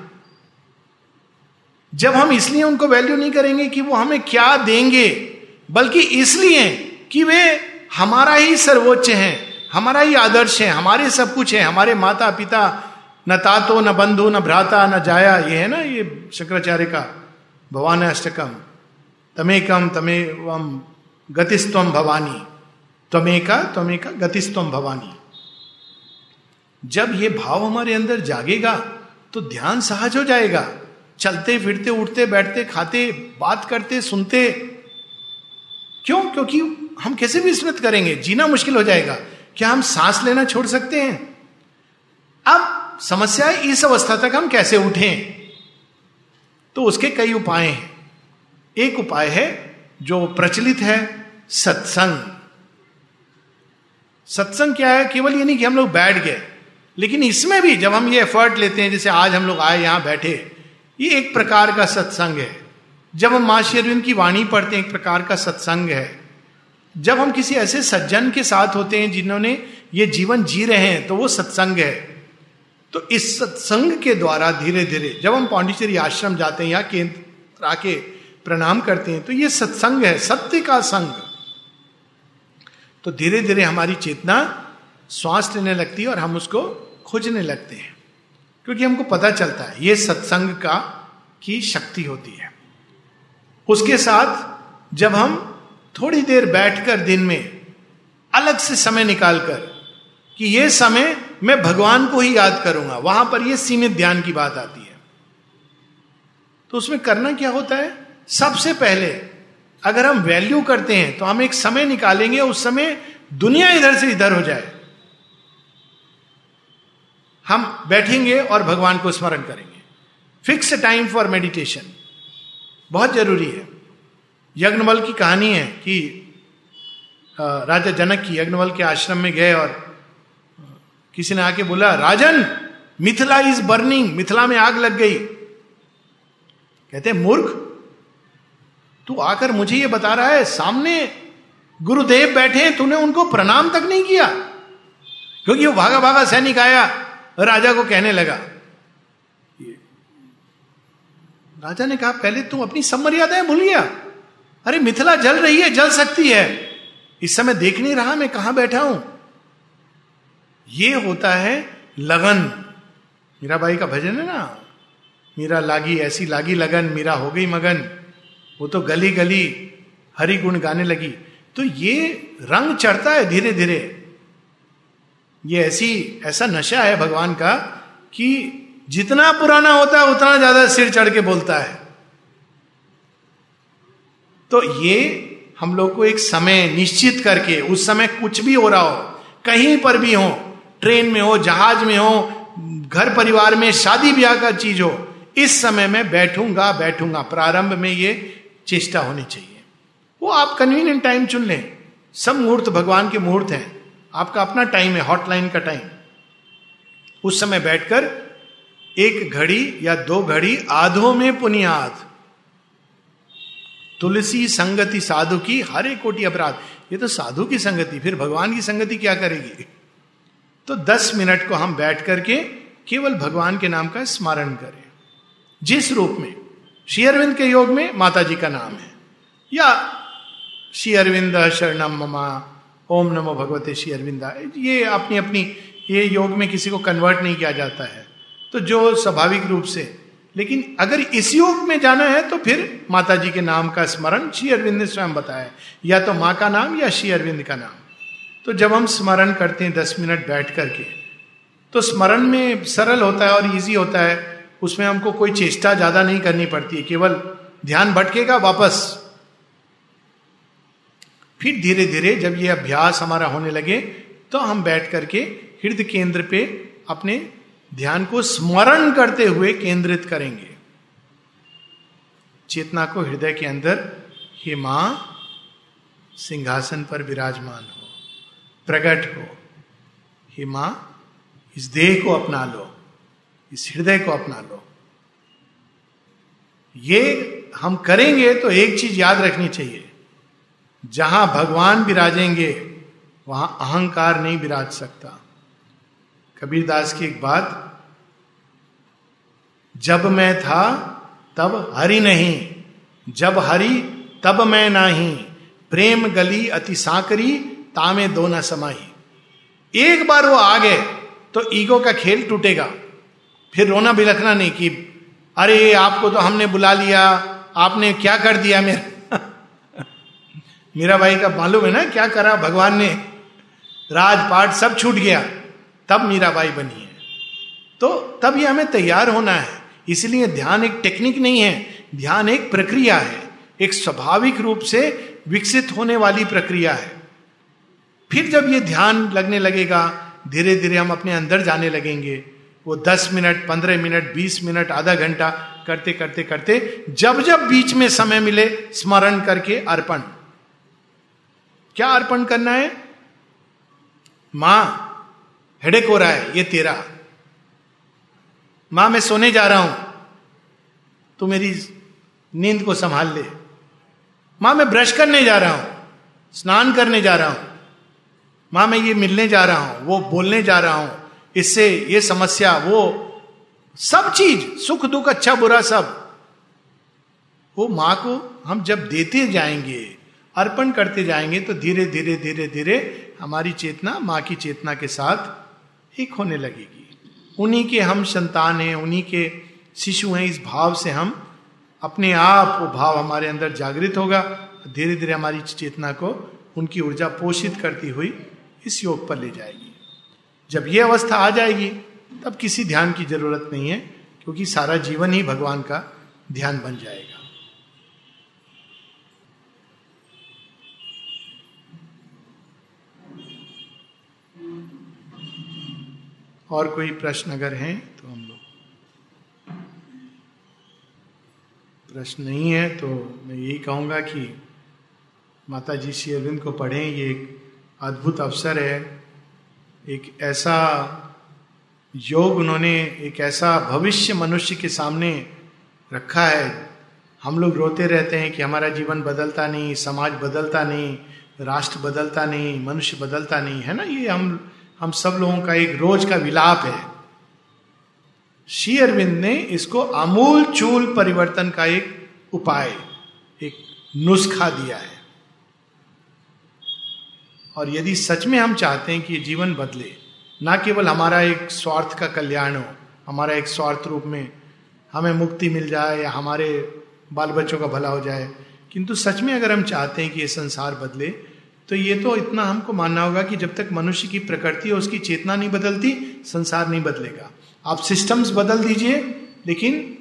S1: जब हम इसलिए उनको वैल्यू नहीं करेंगे कि वो हमें क्या देंगे, बल्कि इसलिए कि वे हमारा ही सर्वोच्च हैं, हमारा ही आदर्श है, हमारे सब कुछ है, हमारे माता पिता न तातो, न बंधु, न भ्राता, न जाया, ये है ना, ये शंकराचार्य का, भवान अष्टकम तमेकम तमेवम गतिस्तम भवानी। त्वमेका त्वमेका गतिस्तम भवानी। जब ये भाव हमारे अंदर जागेगा तो ध्यान सहज हो जाएगा। चलते, फिरते, उठते, बैठते, खाते, बात करते, सुनते। क्यों? क्योंकि हम कैसे भी स्मृत करेंगे, जीना मुश्किल हो जाएगा। क्या हम सांस लेना छोड़ सकते हैं? अब समस्या है, इस अवस्था तक हम कैसे उठें? तो उसके कई उपाय हैं। एक उपाय है, जो प्रचलित है, सत्संग। सत्संग क्या है? केवल ये नहीं कि हम लोग बैठ गए। लेकिन इसमें भी जब हम ये एफर्ट लेते हैं, जैसे आज हम लोग आए यहाँ बैठे, ये एक प्रकार का सत्संग है। जब हम माँ शेरविंद की वाणी पढ़ते हैं, एक प्रकार का सत्संग है। जब हम किसी ऐसे सज्जन के साथ होते हैं, जिन्होंने ये जीवन जी रहे हैं तो वो सत्संग है। तो इस सत्संग के द्वारा धीरे धीरे जब हम पांडिचेरी आश्रम जाते हैं, या केंद्र आके प्रणाम करते हैं तो ये सत्संग है, सत्य का संग। तो धीरे धीरे हमारी चेतना श्वास लेने लगती है और हम उसको खोजने लगते हैं। क्योंकि हमको पता चलता है, ये सत्संग का की शक्ति होती है। उसके साथ जब हम थोड़ी देर बैठकर दिन में अलग से समय निकालकर कि ये समय मैं भगवान को ही याद करूँगा, वहाँ पर ये सीमित ध्यान की बात आती है। तो उसमें करना क्या होता है? सबसे पहले अगर हम वैल्यू करते हैं तो हम एक समय निकालेंगे, उस समय दुनिया इधर से इधर हो जाए। हम बैठेंगे और भगवान को स्मरण करेंगे। फिक्स टाइम फॉर मेडिटेशन बहुत ज़रूरी है। यज्ञवल की कहानी है कि राजा जनक की यज्ञवल के आश्रम में गए और किसी ने आके बोला, राजन, मिथिला इज़ बर्निंग मिथिला में आग लग गई। कहते मूर्ख तू आकर मुझे ये बता रहा है, सामने गुरुदेव बैठे तूने उनको प्रणाम तक नहीं किया। क्योंकि वो भागा भागा सैनिक आया, राजा को कहने लगा। राजा ने कहा, पहले तुम अपनी सब मर्यादाएँ भूल गया अरे, मिथिला जल रही है, जल सकती है। इस समय देख नहीं रहा मैं कहाँ बैठा हूँ। ये होता है लगन। मीरा बाई का भजन है ना? मीरा लागी, ऐसी लागी लगन, मीरा हो गई मगन। वो तो गली गली हरि गुण गाने लगी। तो ये रंग चढ़ता है धीरे धीरे। ये ऐसी, ऐसा नशा है भगवान का कि जितना पुराना होता है, उतना ज़्यादा सिर चढ़ के बोलता है। तो ये हम लोग को एक समय निश्चित करके, उस समय कुछ भी हो रहा हो, कहीं पर भी हो, ट्रेन में हो, जहाज़ में हो, घर परिवार में, शादी ब्याह का चीज़ हो, इस समय में बैठूँगा बैठूँगा। प्रारंभ में ये चेष्टा होनी चाहिए। वो आप कन्वीनियंट टाइम चुन लें। सब मुहूर्त भगवान के मुहूर्त हैं। आपका अपना टाइम है हॉटलाइन का टाइम उस समय बैठकर एक घड़ी या दो घड़ी आधो में पुनियाद। तुलसी संगति साधु की हर एक कोटि अपराध। ये तो साधु की संगति, फिर भगवान की संगति क्या करेगी? तो दस मिनट को हम बैठ करके केवल भगवान के नाम का स्मरण करें। जिस रूप में श्री अरविंद के योग में माता जी का नाम है। या श्री अरविंद शरणम ममा, ओम नमो भगवते श्री अरविंदा। ये अपनी अपनी ये योग में किसी को कन्वर्ट नहीं किया जाता है। तो जो स्वाभाविक रूप से, लेकिन अगर इस योग में जाना है तो फिर माता जी के नाम का स्मरण श्री अरविंद ने स्वयं बताया। या तो माँ का नाम, या श्री अरविंद का नाम। तो जब हम स्मरण करते हैं, दस मिनट बैठ करके तो स्मरण में सरल होता है और इजी होता है। उसमें हमको कोई चेष्टा ज़्यादा नहीं करनी पड़ती, केवल ध्यान भटकेगा वापस। फिर धीरे धीरे जब ये अभ्यास हमारा होने लगे तो हम बैठ करके हृदय केंद्र पे अपने ध्यान को स्मरण करते हुए केंद्रित करेंगे। चेतना को हृदय के अंदर हे माँ सिंहासन पर विराजमान हो, प्रकट हो। हे माँ इस देह को अपना लो। इस हृदय को अपना लो। ये हम करेंगे तो एक चीज़ याद रखनी चाहिए। जहाँ भगवान विराजेंगे, वहाँ अहंकार नहीं विराज सकता। कबीर दास की एक बात, जब मैं था, तब हरि नहीं। जब हरि, तब मैं नाही। प्रेम गली अति साकरी, तामे दो न समाही। एक बार वो आ गए तो ईगो का खेल टूटेगा। फिर रोना भी बिलखना नहीं कि, अरे, आपको तो हमने बुला लिया, आपने क्या कर दिया मेरा? मेरा भाई का मालूम है ना क्या करा भगवान ने? राजपाट सब छूट गया, तब मीराबाई बनी है। तो तब ये हमें तैयार होना है। इसलिए ध्यान एक टेक्निक नहीं है, ध्यान एक प्रक्रिया है। एक स्वाभाविक रूप से विकसित होने वाली प्रक्रिया है। फिर जब ये ध्यान लगने लगेगा धीरे धीरे हम अपने अंदर जाने लगेंगे। वो दस मिनट, पंद्रह मिनट, बीस मिनट, आधा घंटा करते करते करते, जब जब बीच में समय मिले, स्मरण करके अर्पण। क्या अर्पण करना है? माँ हेडेक हो रहा है, ये तेरा। माँ, मैं सोने जा रहा हूँ, तू मेरी नींद को संभाल ले। माँ, मैं ब्रश करने जा रहा हूँ, स्नान करने जा रहा हूँ। माँ, मैं ये मिलने जा रहा हूँ, वो बोलने जा रहा हूँ इससे ये समस्या, वो सब चीज़, सुख, दुख अच्छा बुरा सब। वो माँ को हम जब देते जाएँगे, अर्पण करते जाएँगे तो धीरे धीरे धीरे धीरे हमारी चेतना, माँ की चेतना के साथ एक होने लगेगी। उन्हीं के हम संतान हैं, उन्हीं के शिशु हैं, इस भाव से हम अपने आप वो भाव हमारे अंदर जागृत होगा। धीरे धीरे हमारी चेतना को उनकी ऊर्जा पोषित करती हुई इस योग पर ले जाएगी। जब ये अवस्था आ जाएगी, तब किसी ध्यान की ज़रूरत नहीं है, क्योंकि सारा जीवन ही भगवान का ध्यान बन जाएगा। और कोई प्रश्न अगर हैं तो हम लोग प्रश्न नहीं है तो मैं यही कहूँगा कि माता जी श्री अरविंद को पढ़ें, ये एक अद्भुत अवसर है। एक ऐसा योग उन्होंने, एक ऐसा भविष्य मनुष्य के सामने रखा है। हम लोग रोते रहते हैं कि हमारा जीवन बदलता नहीं, समाज बदलता नहीं, राष्ट्र बदलता नहीं, मनुष्य बदलता नहीं, है ना? ये हम हम सब लोगों का एक रोज का विलाप है। श्री अरविंद ने इसको आमूल चूल परिवर्तन का एक उपाय, एक नुस्खा दिया है। और यदि सच में हम चाहते हैं कि ये जीवन बदले, ना केवल हमारा एक स्वार्थ का कल्याण हो, हमारा एक स्वार्थ रूप में हमें मुक्ति मिल जाए या हमारे बाल बच्चों का भला हो जाए, किंतु सच में अगर हम चाहते हैं कि ये संसार बदले तो ये तो इतना हमको मानना होगा कि जब तक मनुष्य की प्रकृति और उसकी चेतना नहीं बदलती, संसार नहीं बदलेगा। आप सिस्टम्स बदल दीजिए, लेकिन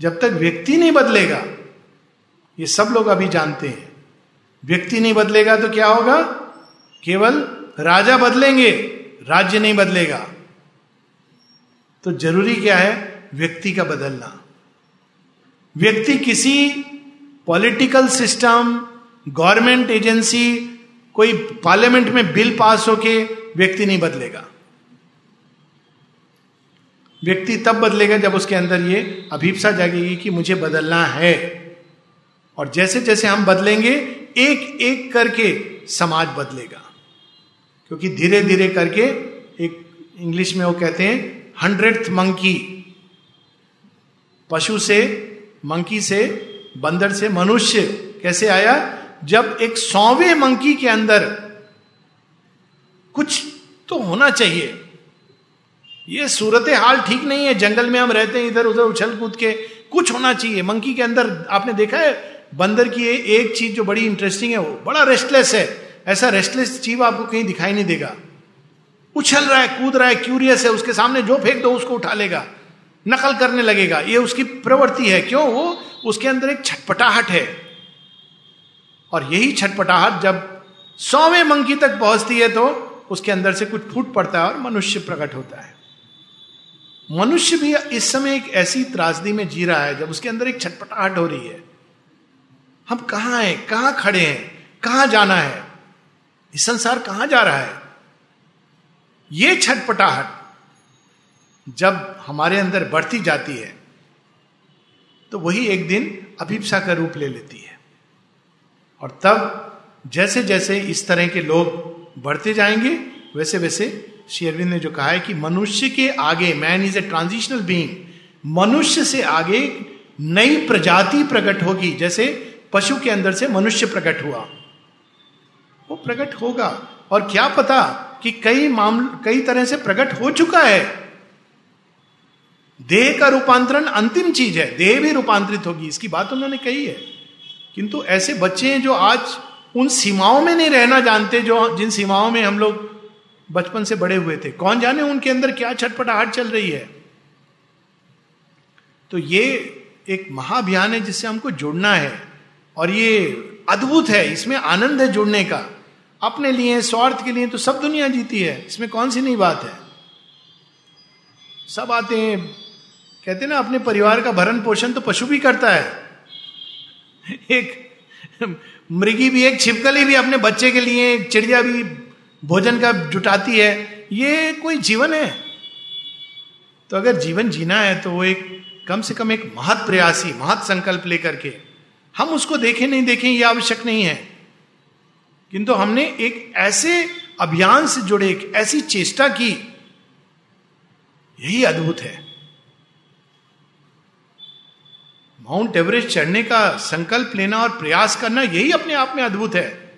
S1: जब तक व्यक्ति नहीं बदलेगा, ये सब लोग अभी जानते हैं। व्यक्ति नहीं बदलेगा तो क्या होगा? केवल राजा बदलेंगे, राज्य नहीं बदलेगा। तो ज़रूरी क्या है? व्यक्ति का बदलना। व्यक्ति किसी पॉलिटिकल सिस्टम, गवर्नमेंट एजेंसी, कोई पार्लियामेंट में बिल पास होके व्यक्ति नहीं बदलेगा। व्यक्ति तब बदलेगा जब उसके अंदर ये अभीपसा जागेगी कि मुझे बदलना है। और जैसे जैसे हम बदलेंगे एक एक करके समाज बदलेगा। क्योंकि धीरे धीरे करके एक इंग्लिश में वो कहते हैं हंड्रेड मंकी पशु से मंकी से, बंदर से, मनुष्य। कैसे आया? जब एक सौवे मंकी के अंदर कुछ तो होना चाहिए। ये सूरत हाल ठीक नहीं है, जंगल में हम रहते हैं, इधर उधर उछल कूद के कुछ होना चाहिए। मंकी के अंदर आपने देखा है, बंदर की एक चीज़ जो बड़ी इंटरेस्टिंग है, वो बड़ा रेस्टलेस है। ऐसा रेस्टलेस चीज़ आपको कहीं दिखाई नहीं देगा। उछल रहा है, कूद रहा है क्यूरियस है, उसके सामने जो फेंक दो, उसको उठा लेगा। नकल करने लगेगा। ये उसकी प्रवृत्ति है। क्यों? वो उसके अंदर एक छटपटाहट है। और यही छटपटाहट जब सौवें मंकी तक पहुँचती है तो उसके अंदर से कुछ फूट पड़ता है और मनुष्य प्रकट होता है। मनुष्य भी इस समय एक ऐसी त्रासदी में जी रहा है, जब उसके अंदर एक छटपटाहट हो रही है। हम कहा हैं? कहाँ खड़े हैं? कहाँ जाना है? इस संसार कहाँ जा रहा है? ये छटपटाहट जब हमारे अंदर बढ़ती जाती है तो वही एक दिन अभिप्सा का रूप ले लेती है। और तब जैसे जैसे इस तरह के लोग बढ़ते जाएँगे वैसे वैसे शेरविंद ने जो कहा है कि मनुष्य के आगे man is a transitional being मनुष्य से आगे नई प्रजाति प्रकट होगी, जैसे पशु के अंदर से मनुष्य प्रकट हुआ। वो प्रकट होगा। और क्या पता कि कई मामले, कई तरह से प्रकट हो चुका है। देह का रूपांतरण अंतिम चीज़ है। देह भी रूपांतरित होगी, इसकी बात उन्होंने कही है। किंतु ऐसे बच्चे हैं जो आज उन सीमाओं में नहीं रहना जानते, जो जिन सीमाओं में हम लोग बचपन से बड़े हुए थे। कौन जाने उनके अंदर क्या छटपटाहट चल रही है। तो ये एक महाअभियान है जिससे हमको जुड़ना है। और ये अद्भुत है। इसमें आनंद है जुड़ने का। अपने लिए, स्वार्थ के लिए तो सब दुनिया जीती है। इसमें कौन सी नई बात है? सब आते हैं, कहते ना, अपने परिवार का भरण पोषण तो पशु भी करता है। एक मृगी भी, एक छिपकली भी अपने बच्चे के लिए, एक चिड़िया भी भोजन का जुटाती है। ये कोई जीवन है? तो अगर जीवन जीना है तो वो एक कम से कम एक महत प्रयासी, महत संकल्प लेकर के। हम उसको देखें, नहीं देखें, ये आवश्यक नहीं है। किंतु हमने एक ऐसे अभियान से जुड़े, एक ऐसी चेष्टा की। यही अद्भुत है। माउंट एवरेस्ट चढ़ने का संकल्प लेना और प्रयास करना यही अपने आप में अद्भुत है।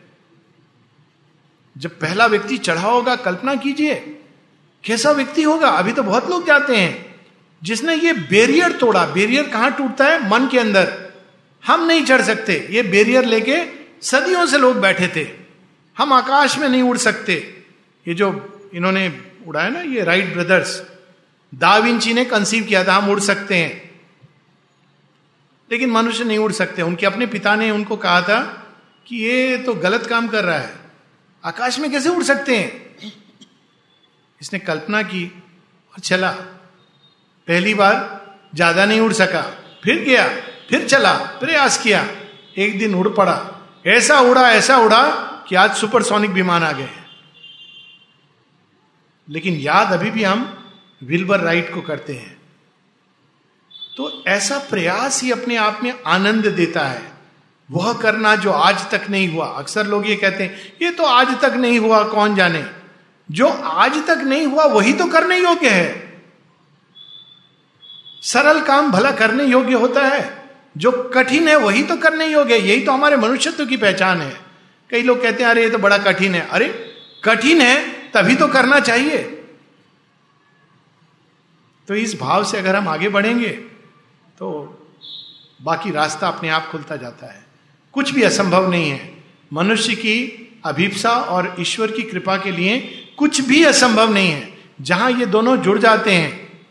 S1: जब पहला व्यक्ति चढ़ा होगा, कल्पना कीजिए, कैसा व्यक्ति होगा? अभी तो बहुत लोग जाते हैं। जिसने ये बैरियर तोड़ा, बैरियर कहाँ टूटता है? मन के अंदर। हम नहीं चढ़ सकते। ये बैरियर लेके सदियों से लोग बैठे थे। हम आकाश में नहीं उड़ सकते। ये जो इन्होंने उड़ाया ना, ये राइट ब्रदर्स दाविंची ने कंसीव किया था, हम उड़ सकते हैं। लेकिन मनुष्य नहीं उड़ सकते। उनके अपने पिता ने उनको कहा था कि ये तो गलत काम कर रहा है। आकाश में कैसे उड़ सकते हैं? इसने कल्पना की और चला। पहली बार ज़्यादा नहीं उड़ सका। फिर गया, फिर चला प्रयास किया। एक दिन उड़ पड़ा। ऐसा उड़ा ऐसा उड़ा कि आज सुपरसोनिक विमान आ गए लेकिन याद अभी भी हम विल्बर राइट को करते हैं। तो ऐसा प्रयास ही अपने आप में आनंद देता है। वह करना जो आज तक नहीं हुआ। अक्सर लोग ये कहते हैं, ये तो आज तक नहीं हुआ, कौन जाने? जो आज तक नहीं हुआ, वही तो करने योग्य है। सरल काम भला करने योग्य होता है। जो कठिन है, वही तो करने योग्य है। यही तो हमारे मनुष्यत्व की पहचान है। कई लोग कहते हैं, अरे, ये तो बड़ा कठिन है। अरे, कठिन है, तभी तो करना चाहिए। तो इस भाव से अगर हम आगे बढ़ेंगे तो बाकी रास्ता अपने आप खुलता जाता है। कुछ भी असंभव नहीं है। मनुष्य की अभिप्सा और ईश्वर की कृपा के लिए कुछ भी असंभव नहीं है। जहाँ ये दोनों जुड़ जाते हैं,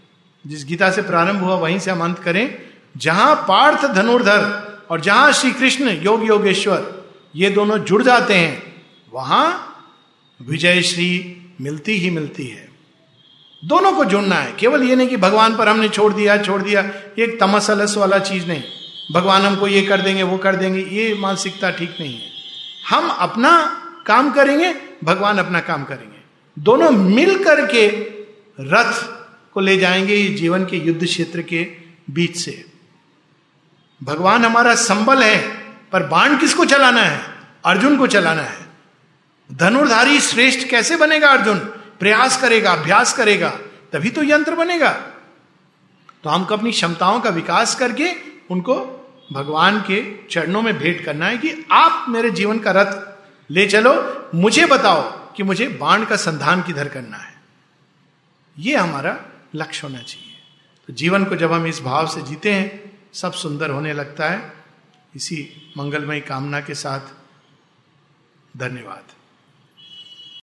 S1: जिस गीता से प्रारंभ हुआ, वहीं से हम अंत करें। जहाँ पार्थ धनुर्धर और जहाँ श्री कृष्ण योग योगेश्वर, ये दोनों जुड़ जाते हैं, वहाँ विजय श्री मिलती ही मिलती है। दोनों को जुड़ना है। केवल ये नहीं कि भगवान पर हमने छोड़ दिया छोड़ दिया, ये एक तमसलस वाला चीज़ नहीं। भगवान हमको ये कर देंगे, वो कर देंगे, ये मानसिकता ठीक नहीं है। हम अपना काम करेंगे, भगवान अपना काम करेंगे। दोनों मिल करके रथ को ले जाएँगे जीवन के युद्ध क्षेत्र के बीच से। भगवान हमारा संबल है, पर बाण किसको चलाना है? अर्जुन को चलाना है। धनुर्धारी श्रेष्ठ कैसे बनेगा अर्जुन? प्रयास करेगा, अभ्यास करेगा, तभी तो यंत्र बनेगा। तो हमको अपनी क्षमताओं का विकास करके उनको भगवान के चरणों में भेंट करना है कि आप मेरे जीवन का रथ ले चलो, मुझे बताओ कि मुझे बाण का संधान किधर करना है। यह हमारा लक्ष्य होना चाहिए। तो जीवन को जब हम इस भाव से जीते हैं सब सुंदर होने लगता है। इसी मंगलमय कामना के साथ धन्यवाद।